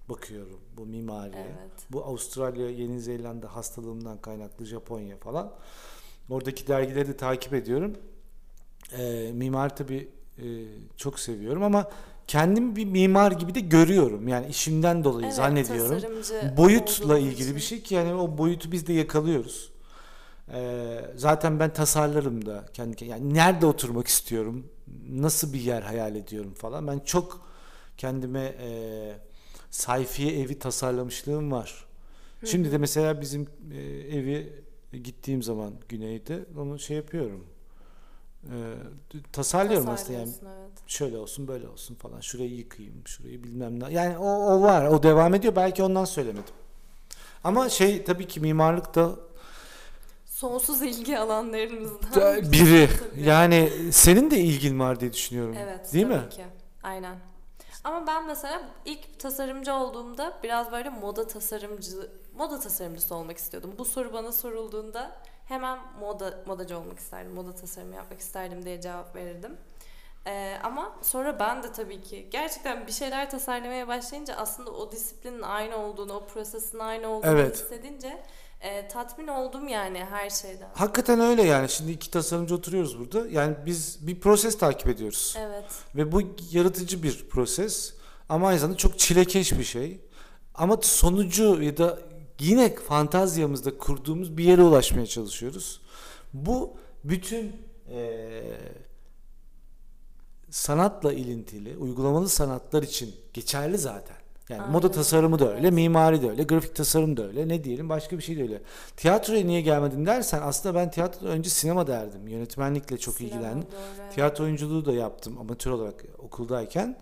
bakıyorum bu mimariye. Evet. Bu Avustralya, Yeni Zelanda hastalığımdan kaynaklı Japonya falan. Oradaki dergileri de takip ediyorum. E, mimar tabii e, çok seviyorum ama kendimi bir mimar gibi de görüyorum. Yani işimden dolayı Evet, zannediyorum. Boyutla ilgili için. bir şey ki yani o boyutu biz de yakalıyoruz. Ee, zaten ben tasarlarım da kendi yani nerede oturmak istiyorum, nasıl bir yer hayal ediyorum falan. Ben çok kendime e, sayfiye evi tasarlamışlığım var. Şimdi de mesela bizim e, evi gittiğim zaman güneyde onu şey yapıyorum. Ee, tasarlıyorum aslında yani evet. şöyle olsun böyle olsun falan şurayı yıkayayım şurayı bilmem ne yani o, o var o devam ediyor belki ondan söylemedim ama şey tabii ki mimarlık da Sonsuz ilgi alanlarımızdan. da biri Tabii. yani senin de ilgin var diye düşünüyorum Evet, değil tabii mi? ki. Aynen. Ama ben mesela ilk tasarımcı olduğumda biraz böyle moda tasarımcı moda tasarımcısı olmak istiyordum. Bu soru bana sorulduğunda hemen moda modacı olmak isterdim. Moda tasarımı yapmak isterdim diye cevap verirdim. Ee, ama sonra ben de tabii ki gerçekten bir şeyler tasarlamaya başlayınca aslında o disiplinin aynı olduğunu, o prosesin aynı olduğunu Evet. hissedince e, tatmin oldum yani her şeyden. Hakikaten öyle yani şimdi iki tasarımcı oturuyoruz burada yani biz bir proses takip ediyoruz Evet. ve bu yaratıcı bir proses ama aynı zamanda çok çilekeş bir şey ama sonucu ya da yine fantazyamızda kurduğumuz bir yere ulaşmaya çalışıyoruz. Bu bütün eee, sanatla ilintili, uygulamalı sanatlar için geçerli zaten. Yani Aynen moda tasarımı da öyle, evet. mimari de öyle, grafik tasarım da öyle, ne diyelim başka bir şey de öyle. Tiyatroya niye gelmedin dersen aslında ben tiyatrodan önce sinema derdim. Yönetmenlikle çok Sinema, ilgilendim. doğru, evet. Tiyatro oyunculuğu da yaptım amatör olarak okuldayken.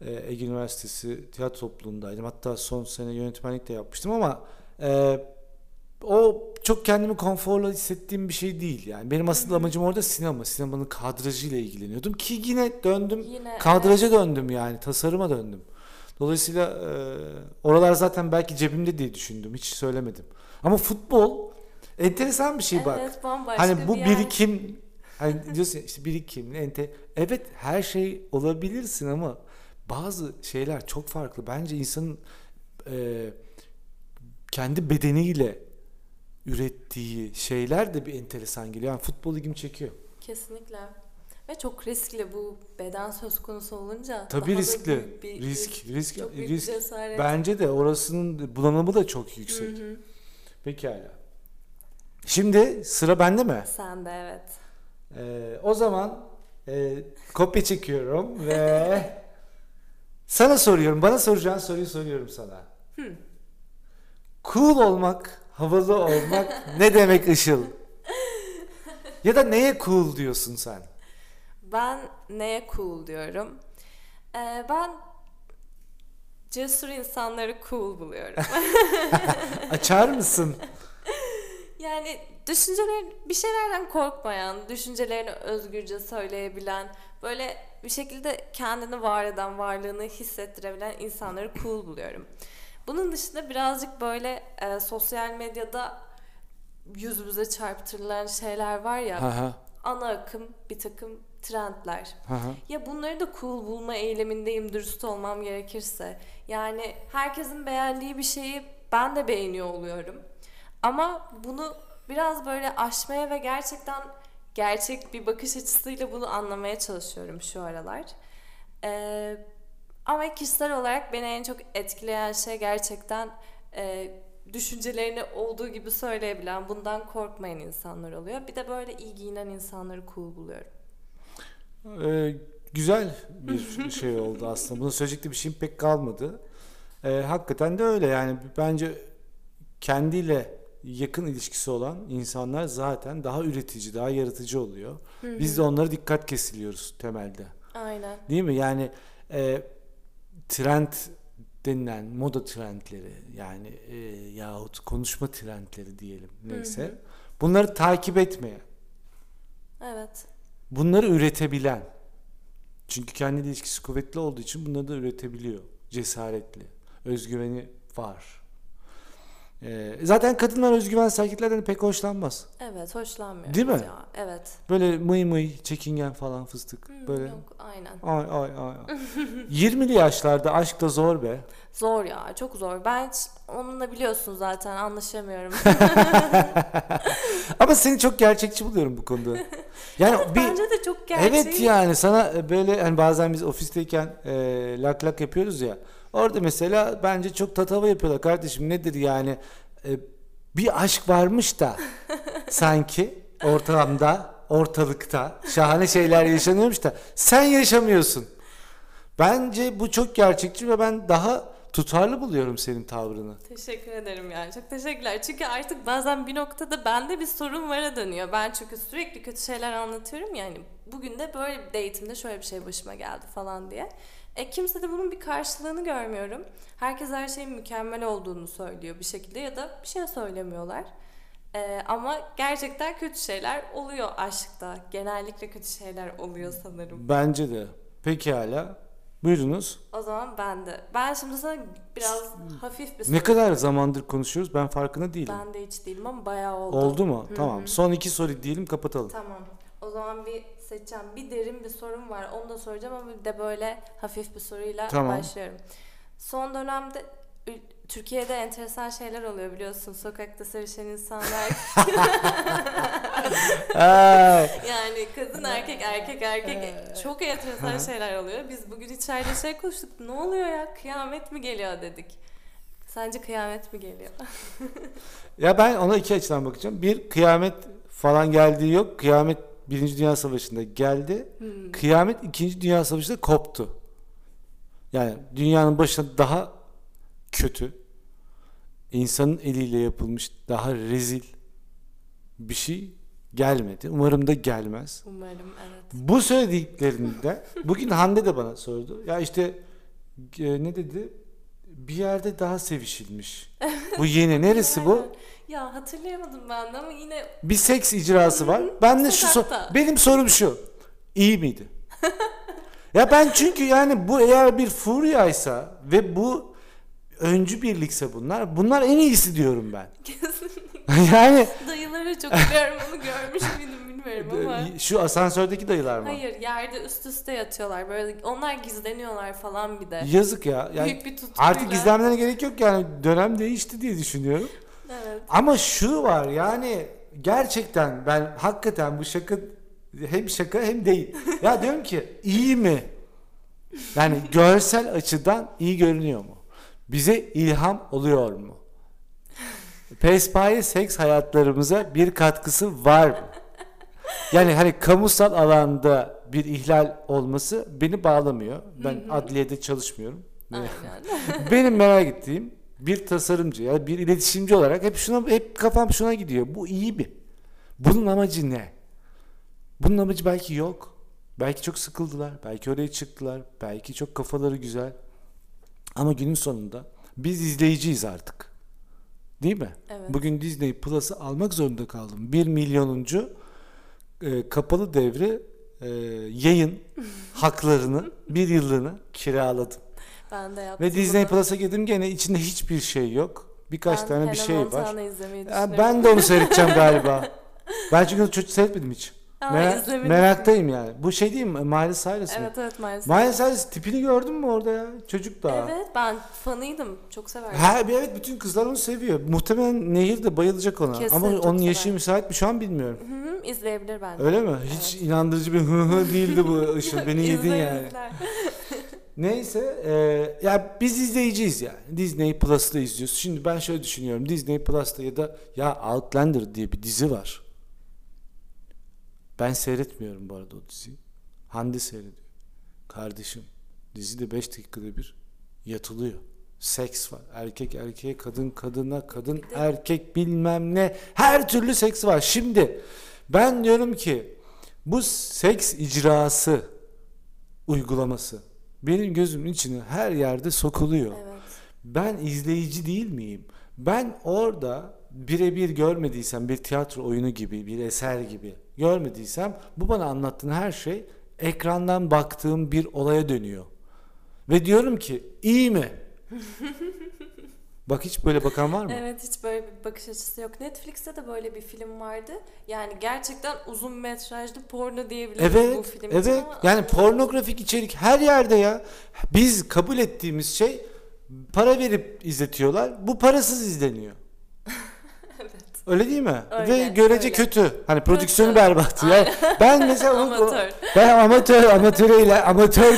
Ee, Ege Üniversitesi tiyatro topluluğundaydım. Hatta son sene yönetmenlik de yapmıştım ama e, o çok kendimi konforlu hissettiğim bir şey değil. Yani benim asıl amacım orada sinema. Sinemanın kadrajıyla ilgileniyordum ki yine döndüm. Yine Kadraja döndüm yani tasarıma döndüm. Dolayısıyla e, oralar zaten belki cebimde diye düşündüm. Hiç söylemedim. Ama futbol enteresan bir şey bak. Evet, bambaşka Hani bu bir yer. birikim hani diyorsun işte birikim ente evet her şey olabilirsin ama bazı şeyler çok farklı. Bence insanın e, kendi bedeniyle ürettiği şeyler de bir enteresan geliyor. Yani futbol ilgimi çekiyor. Kesinlikle. Ve çok riskli bu beden söz konusu olunca. Tabii riskli. bir Risk, risk, risk. bir cesaret. Bence de orasının bulanımı da çok Hı yüksek. hı. Pekala. Şimdi sıra bende mi? Sen de evet. Ee, o zaman e, kopya çekiyorum ve sana soruyorum. Bana soracağın soruyu soruyorum sana. Cool olmak, havalı olmak ne demek Işıl? Ya da neye cool diyorsun sen? Ben neye cool diyorum? Ee, ben cesur insanları cool buluyorum. Açar mısın? yani düşünceler bir şeylerden korkmayan, düşüncelerini özgürce söyleyebilen, böyle bir şekilde kendini var eden, varlığını hissettirebilen insanları cool buluyorum. Bunun dışında birazcık böyle e, sosyal medyada yüzümüze çarptırılan şeyler var ya, hı, ana akım bir takım trendler. hı. Ya bunları da cool bulma eylemindeyim dürüst olmam gerekirse. Yani herkesin beğendiği bir şeyi ben de beğeniyor oluyorum. Ama bunu biraz böyle aşmaya ve gerçekten gerçek bir bakış açısıyla bunu anlamaya çalışıyorum şu aralar. Ee, ama kişisel olarak beni en çok etkileyen şey gerçekten e, düşüncelerini olduğu gibi söyleyebilen, bundan korkmayan insanlar oluyor. Bir de böyle iyi giyinen insanları cool buluyorum. Ee, güzel bir şey oldu aslında. Bunu söyleyecek de bir şeyim pek kalmadı. Ee, hakikaten de öyle yani bence kendiyle yakın ilişkisi olan insanlar zaten daha üretici, daha yaratıcı oluyor. Biz de onlara dikkat kesiliyoruz temelde. Aynen. Değil mi? Yani e, trend denilen moda trendleri yani e, yahut konuşma trendleri diyelim neyse. Bunları takip etmeyen, Evet. Bunları üretebilen. Çünkü kendi ilişkisi kuvvetli olduğu için bunları da üretebiliyor. Cesaretli. Özgüveni var. Ee, zaten kadınlar özgüvensiz erkeklerden pek hoşlanmaz. Evet, hoşlanmıyorum. Değil mi? Ya. Evet. Böyle mıy mıy, çekingen falan fıstık. Hmm, Böyle Yok, aynen. ay ay ay. ay. 20'li yaşlarda aşk da zor be. Zor ya, çok zor. Ben hiç onunla biliyorsun zaten anlaşamıyorum. Ama seni çok gerçekçi buluyorum bu konuda. Yani bir Bence de çok gerçek. Evet yani sana böyle hani bazen biz ofisteyken e, lak lak yapıyoruz ya. Orada mesela bence çok tatava yapıyorlar kardeşim nedir yani E, bir aşk varmış da sanki ortamda ortalıkta şahane şeyler yaşanıyormuş da sen yaşamıyorsun. Bence bu çok gerçekçi ve ben daha tutarlı buluyorum senin tavrını. Teşekkür ederim yani. Çok teşekkürler. Çünkü artık bazen bir noktada bende bir sorun vara dönüyor. Ben çünkü sürekli kötü şeyler anlatıyorum yani. Bugün de böyle bir date'imde şöyle bir şey başıma geldi falan diye. E kimse de bunun bir karşılığını görmüyorum. Herkes her şeyin mükemmel olduğunu söylüyor bir şekilde ya da bir şey söylemiyorlar. E, ama gerçekten kötü şeyler oluyor aşkta. Genellikle kötü şeyler oluyor sanırım. Bence de. Pekala. Buyurunuz. O zaman ben de. Ben şimdi sana biraz hafif bir soru Ne kadar zamandır konuşuyoruz ben farkında değilim. Ben de hiç değilim ama bayağı oldu. Oldu mu? Hı Tamam. Son iki soru diyelim kapatalım. Tamam. O zaman bir seçeceğim. Bir derin bir sorum var. Onu da soracağım ama bir de böyle hafif bir soruyla Tamam. başlıyorum. Son dönemde Türkiye'de enteresan şeyler oluyor biliyorsun. Sokakta sevişen insanlar. Yani kadın erkek erkek erkek Ee, çok enteresan şeyler oluyor. Biz bugün içeride şey konuştuk. Ne oluyor ya? Kıyamet mi geliyor dedik. Sence kıyamet mi geliyor? ya ben ona iki açıdan bakacağım. Bir kıyamet falan geldiği yok. Kıyamet Birinci Dünya Savaşı'nda geldi. Hmm. Kıyamet İkinci Dünya Savaşı'nda koptu. Yani dünyanın başına daha kötü, insanın eliyle yapılmış daha rezil bir şey gelmedi. Umarım da gelmez. Umarım evet. Bu söylediklerinde bugün Hande de bana sordu. Ya işte e, ne dedi? Bir yerde daha sevişilmiş. Bu yeni. Neresi bu? Ya hatırlayamadım ben de ama yine Bir seks icrası var. Ben de şu so- Sokakta. benim sorum şu. İyi miydi? ya ben çünkü yani bu eğer bir furyaysa ve bu öncü birlikse bunlar bunlar en iyisi diyorum ben. yani dayıları çok biliyorum onu görmüş müydüm bilmiyorum ama. şu asansördeki dayılar mı? Hayır yerde üst üste yatıyorlar böyle onlar gizleniyorlar falan bir de. Yazık ya. Yani Büyük bir tutkuyla. artık gizlenmelerine gerek yok yani dönem değişti diye düşünüyorum. Evet. Ama şu var yani gerçekten ben hakikaten bu şaka hem şaka hem değil. Ya diyorum ki iyi mi? Yani görsel açıdan iyi görünüyor mu? Bize ilham oluyor mu? Pespaye seks hayatlarımıza bir katkısı var mı? Yani hani kamusal alanda bir ihlal olması beni bağlamıyor. Ben adliyede çalışmıyorum. Aynen. Benim merak ettiğim bir tasarımcı ya bir iletişimci olarak hep şuna hep kafam şuna gidiyor. Bu iyi mi? Bunun amacı ne? Bunun amacı belki yok. Belki çok sıkıldılar. Belki oraya çıktılar. Belki çok kafaları güzel. Ama günün sonunda biz izleyiciyiz artık. Değil mi? Evet. Bugün Disney Plus'ı almak zorunda kaldım. 1 milyonuncu e, kapalı devre e, yayın haklarını bir yıllığını kiraladım. Ben de yaptım Ve Disney. Plus'a girdim gene içinde hiçbir şey yok. Birkaç Ben tane bir şey var. İzlemeyi Ya ben de onu seyredeceğim galiba. Ben çünkü çocuk seyretmedim hiç. Aa, Merak- izlemedim. meraktayım yani. Bu şey değil mi? Miley Cyrus mı? Evet evet maalesef. Miley Cyrus tipini gördün mü orada ya? Çocuk daha. Evet ben fanıydım. Çok severdim. Ha, evet bütün kızlar onu seviyor. Muhtemelen Nehir de bayılacak ona. Kesin Ama çok onun sever. yaşı müsait mi şu an bilmiyorum. Hı hı, izleyebilir bence. Öyle mi? Hiç inandırıcı bir hı hı değildi bu Işıl. Beni yedin yani. Neyse e, ya biz izleyiciyiz yani. Disney Plus'ta izliyoruz. Şimdi ben şöyle düşünüyorum. Disney Plus'ta ya da ya Outlander diye bir dizi var. Ben seyretmiyorum bu arada o diziyi. Hande seyrediyor. Kardeşim dizide 5 dakikada bir yatılıyor. Seks var. Erkek erkeğe, kadın kadına, kadın erkek bilmem ne. Her türlü seks var. Şimdi ben diyorum ki bu seks icrası uygulaması benim gözümün içine her yerde sokuluyor. Evet. Ben izleyici değil miyim? Ben orada birebir görmediysem bir tiyatro oyunu gibi, bir eser gibi görmediysem bu bana anlattığın her şey ekrandan baktığım bir olaya dönüyor. Ve diyorum ki iyi mi? Bak hiç böyle bakan var mı? Evet hiç böyle bir bakış açısı yok. Netflix'te de böyle bir film vardı. Yani gerçekten uzun metrajlı porno diyebiliriz bu Evet, film için evet. Yani pornografik içerik her yerde ya. Biz kabul ettiğimiz şey para verip izletiyorlar. Bu parasız izleniyor. Öyle değil mi? Öyle, Ve görece öyle. kötü. Hani prodüksiyonu Kötü. berbat. Yani ben mesela Amatör. ben amatör amatöreyle amatör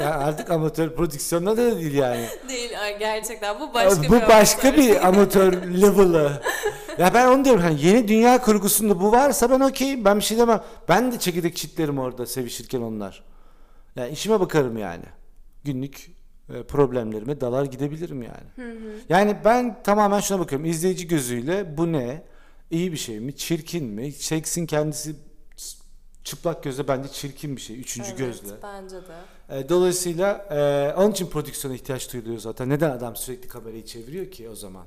ya artık amatör prodüksiyonda da değil yani. Değil gerçekten bu başka bu bir başka amatör. bir amatör level'ı. Ya ben onu diyorum hani yeni dünya kurgusunda bu varsa ben okeyim. Ben bir şey demem. Ben de çekirdek çitlerim orada sevişirken onlar. Yani işime bakarım yani. Günlük problemlerime dalar gidebilirim yani. Yani ben tamamen şuna bakıyorum. İzleyici gözüyle bu ne? İyi bir şey mi? Çirkin mi? Seksin kendisi çıplak gözle bence çirkin bir şey. Üçüncü Evet, gözle. Bence de. E, Dolayısıyla e, onun için prodüksiyona ihtiyaç duyuluyor zaten. Neden adam sürekli kamerayı çeviriyor ki o zaman?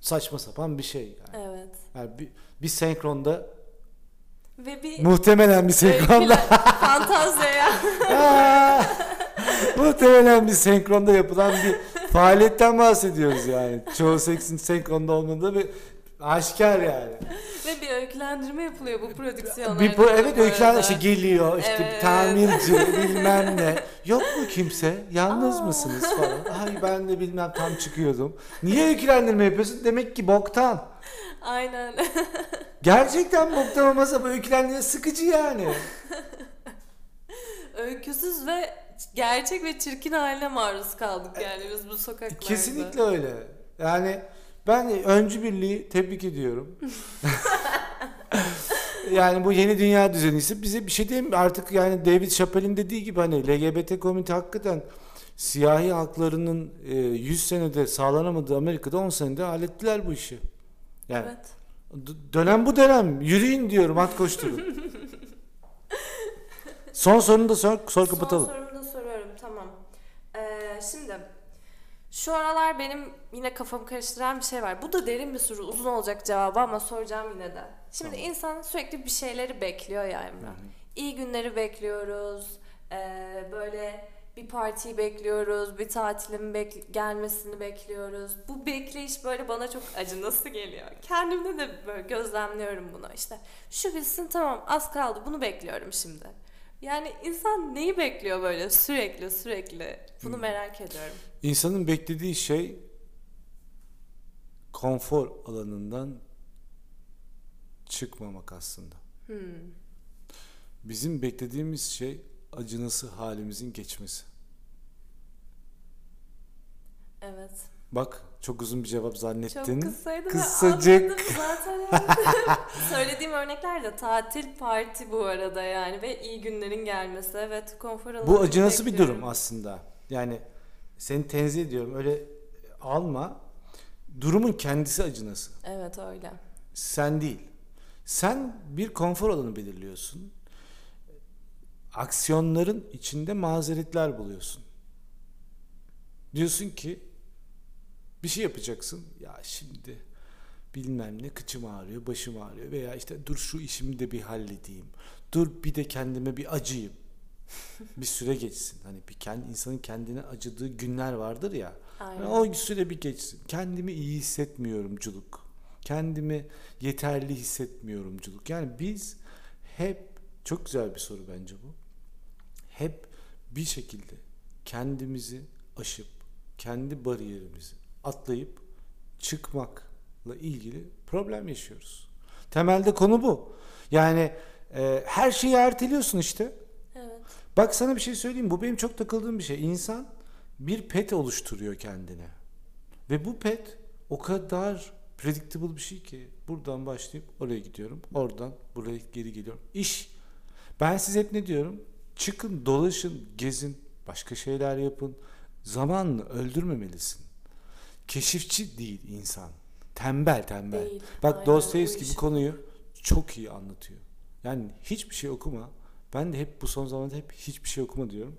Saçma sapan bir şey. Yani, Evet. yani bir, bir senkronda Ve bir muhtemelen bir senkronda. Aa! Muhtemelen bir senkronda yapılan bir faaliyetten bahsediyoruz yani. Çoğu seksin senkronda olmadığı bir aşikar yani. Ve bir öykülendirme yapılıyor bu prodüksiyonlarda. Bir bu evet arada. işte geliyor işte Evet. tamirci bilmem ne. Yok mu kimse? Yalnız Aa. mısınız falan. Ay ben de bilmem tam çıkıyordum. Niye öykülendirme yapıyorsun? Demek ki boktan. Aynen. Gerçekten boktan olmasa bu öykülendirme sıkıcı yani. Öyküsüz ve gerçek ve çirkin haline maruz kaldık yani biz bu sokaklarda. Kesinlikle öyle. Yani ben öncü birliği tebrik ediyorum. yani bu yeni dünya düzeni ise bize bir şey değil mi? Artık yani David Chappelle'in dediği gibi hani LGBT komünite hakikaten siyahi haklarının e, 100 senede sağlanamadığı Amerika'da 10 senede hallettiler bu işi. Yani Evet. dönem bu dönem. Yürüyün diyorum at koşturun. Son sorunu da sor, sor kapatalım. Son sorumu da soruyorum tamam. Ee, şimdi şu aralar benim yine kafamı karıştıran bir şey var. Bu da derin bir soru uzun olacak cevabı ama soracağım yine de. Şimdi insan sürekli bir şeyleri bekliyor ya Emrah. İyi günleri bekliyoruz. Ee, böyle bir partiyi bekliyoruz, bir tatilin bek- gelmesini bekliyoruz. Bu bekleyiş böyle bana çok acınası geliyor. Kendimde de böyle gözlemliyorum bunu. İşte şu bitsin tamam az kaldı bunu bekliyorum şimdi. Yani insan neyi bekliyor böyle sürekli sürekli? Bunu merak ediyorum. İnsanın beklediği şey konfor alanından çıkmamak aslında. Hmm. Bizim beklediğimiz şey acınası halimizin geçmesi. Evet. Bak çok uzun bir cevap zannettin. Çok kısaydı ve Kısacık. anladım zaten. yani. Söylediğim örnekler de tatil, parti bu arada yani ve iyi günlerin gelmesi. Evet, konfor alanı. Bu acınası bir durum aslında. Yani seni tenzih ediyorum öyle alma. Durumun kendisi acınası. Evet öyle. Sen değil. Sen bir konfor alanı belirliyorsun. Aksiyonların içinde mazeretler buluyorsun. Diyorsun ki bir şey yapacaksın. Ya şimdi bilmem ne kıçım ağrıyor, başım ağrıyor veya işte dur şu işimi de bir halledeyim. Dur bir de kendime bir acıyım. bir süre geçsin. Hani bir kendi insanın kendine acıdığı günler vardır ya. Aynen. O süre bir geçsin. Kendimi iyi hissetmiyorumculuk. Kendimi yeterli hissetmiyorumculuk. Yani biz hep çok güzel bir soru bence bu. Hep bir şekilde kendimizi aşıp kendi bariyerimizi atlayıp çıkmakla ilgili problem yaşıyoruz. Temelde konu bu. Yani e, her şeyi erteliyorsun işte. Evet. Bak sana bir şey söyleyeyim. Bu benim çok takıldığım bir şey. İnsan bir pet oluşturuyor kendine. Ve bu pet o kadar predictable bir şey ki buradan başlayıp oraya gidiyorum. Oradan buraya geri geliyorum. İş. Ben size hep ne diyorum? Çıkın, dolaşın, gezin, başka şeyler yapın. Zamanını öldürmemelisin. Keşifçi değil insan. Tembel tembel. Değil. Bak Aynen, Dostoyevski bu konuyu çok iyi anlatıyor. Yani hiçbir şey okuma. Ben de hep bu son zamanlarda hep hiçbir şey okuma diyorum.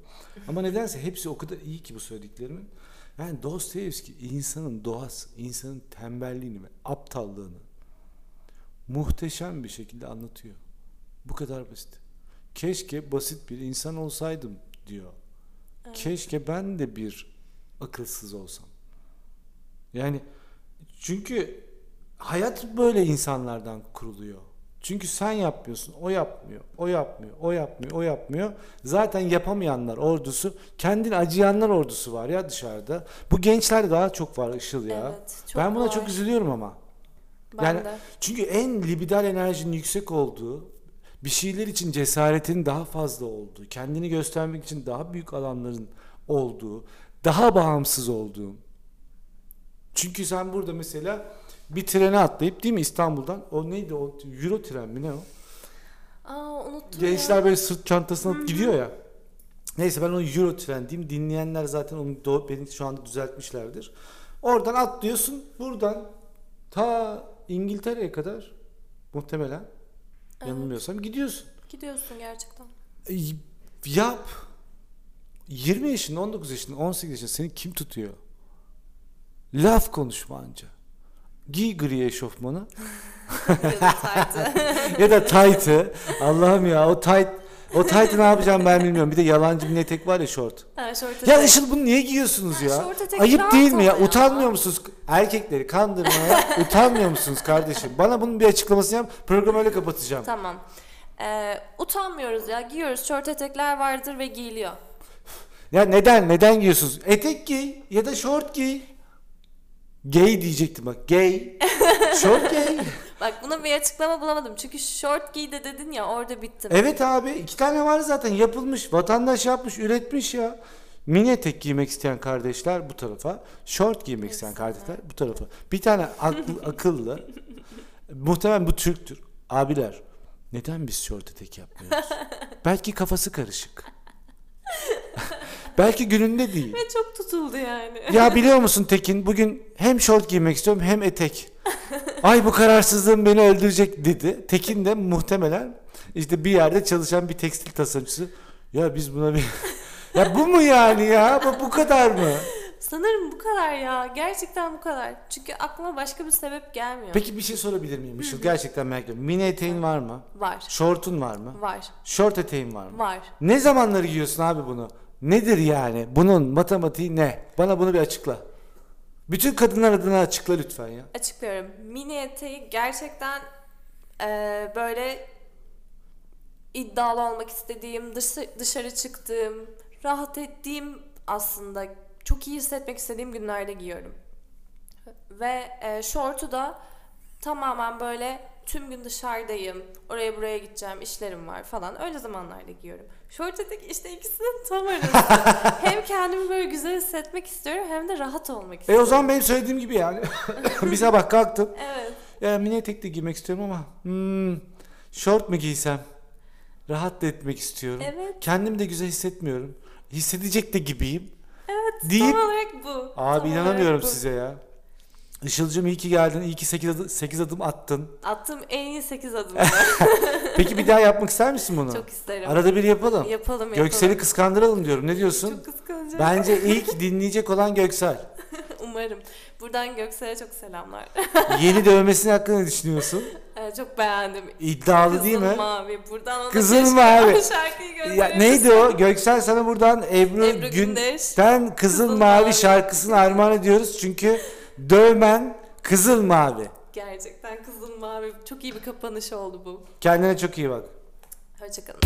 Ama nedense hepsi o kadar iyi ki bu söylediklerimin. Yani Dostoyevski insanın doğası, insanın tembelliğini ve aptallığını muhteşem bir şekilde anlatıyor. Bu kadar basit. Keşke basit bir insan olsaydım diyor. Keşke ben de bir akılsız olsam. Yani çünkü hayat böyle insanlardan kuruluyor. Çünkü sen yapmıyorsun, o yapmıyor, o yapmıyor, o yapmıyor, o yapmıyor. Zaten yapamayanlar ordusu, kendini acıyanlar ordusu var ya dışarıda. Bu gençler daha çok var Işıl ya. Evet, çok ben buna var. çok üzülüyorum ama. Ben yani de. çünkü en libidal enerjinin yüksek olduğu, bir şeyler için cesaretin daha fazla olduğu, kendini göstermek için daha büyük alanların olduğu, daha bağımsız olduğu. Çünkü sen burada mesela bir trene atlayıp değil mi İstanbul'dan o neydi o Euro tren mi ne o? Aa unuttum Gençler ya. böyle sırt çantasına alıp gidiyor ya. Neyse ben onu Euro Trend diyeyim. Dinleyenler zaten onu beni şu anda düzeltmişlerdir. Oradan atlıyorsun. Buradan ta İngiltere'ye kadar muhtemelen Evet. yanılmıyorsam gidiyorsun. Gidiyorsun gerçekten. E, yap. 20 yaşında, 19 yaşında, 18 yaşında seni kim tutuyor? Laf konuşma anca. Giy gri eşofmanı ya da taytı. ya da tight'ı. Allah'ım ya o tight o tight'ı ne yapacağım ben bilmiyorum. Bir de yalancı bir etek var ya short. ha, şort Ya. Işıl bunu niye giyiyorsunuz ya? şort Ayıp değil mi ya? ya. Utanmıyor musunuz? Erkekleri kandırmaya utanmıyor musunuz kardeşim? Bana bunun bir açıklamasını yap. Programı öyle kapatacağım. Tamam. Ee, utanmıyoruz ya. Giyiyoruz. Şort etekler vardır ve giyiliyor. Ya neden? Neden giyiyorsunuz? Etek giy ya da şort giy. Gay diyecektim bak. Gay. şort gay. Bak buna bir açıklama bulamadım. Çünkü şort giy de dedin ya orada bittim. Evet abi iki tane var zaten yapılmış. Vatandaş yapmış, üretmiş ya. Mini etek giymek isteyen kardeşler bu tarafa. Şort giymek isteyen kardeşler bu tarafa. Bir tane aklı, akıllı. muhtemelen bu Türktür. Abiler neden biz şort etek yapmıyoruz? Belki kafası karışık. Belki gününde değil. Ve çok tutuldu yani. Ya biliyor musun Tekin bugün hem şort giymek istiyorum hem etek. Ay bu kararsızlığım beni öldürecek dedi. Tekin de muhtemelen işte bir yerde çalışan bir tekstil tasarımcısı. Ya biz buna bir... ya bu mu yani ya? Bu, bu kadar mı? Sanırım bu kadar ya. Gerçekten bu kadar. Çünkü aklıma başka bir sebep gelmiyor. Peki bir şey sorabilir miyim Işıl? Gerçekten merak ediyorum. Mini eteğin var mı? Var. Şortun var mı? Var. Şort eteğin var mı? Var. Ne zamanları giyiyorsun abi bunu? Nedir yani? Bunun matematiği ne? Bana bunu bir açıkla. Bütün kadınlar adına açıkla lütfen ya. Açıklıyorum. Mini eteği gerçekten eee, böyle iddialı olmak istediğim, dışarı, dışarı çıktığım, rahat ettiğim aslında çok iyi hissetmek istediğim günlerde giyiyorum. Ve eee şortu da tamamen böyle tüm gün dışarıdayım, oraya buraya gideceğim, işlerim var falan öyle zamanlarda giyiyorum. Şort etek işte ikisinin tam arası. hem kendimi böyle güzel hissetmek istiyorum hem de rahat olmak E istiyorum. o zaman benim söylediğim gibi yani. bir sabah kalktım. Evet. Ya mini etek de giymek istiyorum ama hmm, şort mu giysem? Rahat da etmek istiyorum. Evet. Kendimi de güzel hissetmiyorum. Hissedecek de gibiyim. Evet, Deyip- tam olarak bu. Abi Tam inanamıyorum bu. size ya. Işılcım iyi ki geldin. İyi ki 8 adım, 8 adım attın. Attığım en iyi 8 adım. Peki bir daha yapmak ister misin bunu? Çok isterim. Arada bir yapalım. yapalım yapalım. Göksel'i kıskandıralım diyorum. Ne diyorsun? Çok kıskanacağım. Bence ilk dinleyecek olan Göksel. Umarım. Buradan Göksel'e çok selamlar. Yeni dövmesinin hakkında ne düşünüyorsun? Ee, çok beğendim. İddialı Kızıl değil mi? mavi. Buradan ona Kızıl mavi. şarkıyı Ya neydi o? Göksel sana buradan Ebru, Ebru Gün- Gündeş. Sen Kızıl, Kızıl Mavi, Mavi. şarkısını armağan ediyoruz çünkü dövmen Kızıl Mavi. Gerçekten kızıl mavi. Çok iyi bir kapanış oldu bu. Kendine çok iyi bak. Hoşçakalın.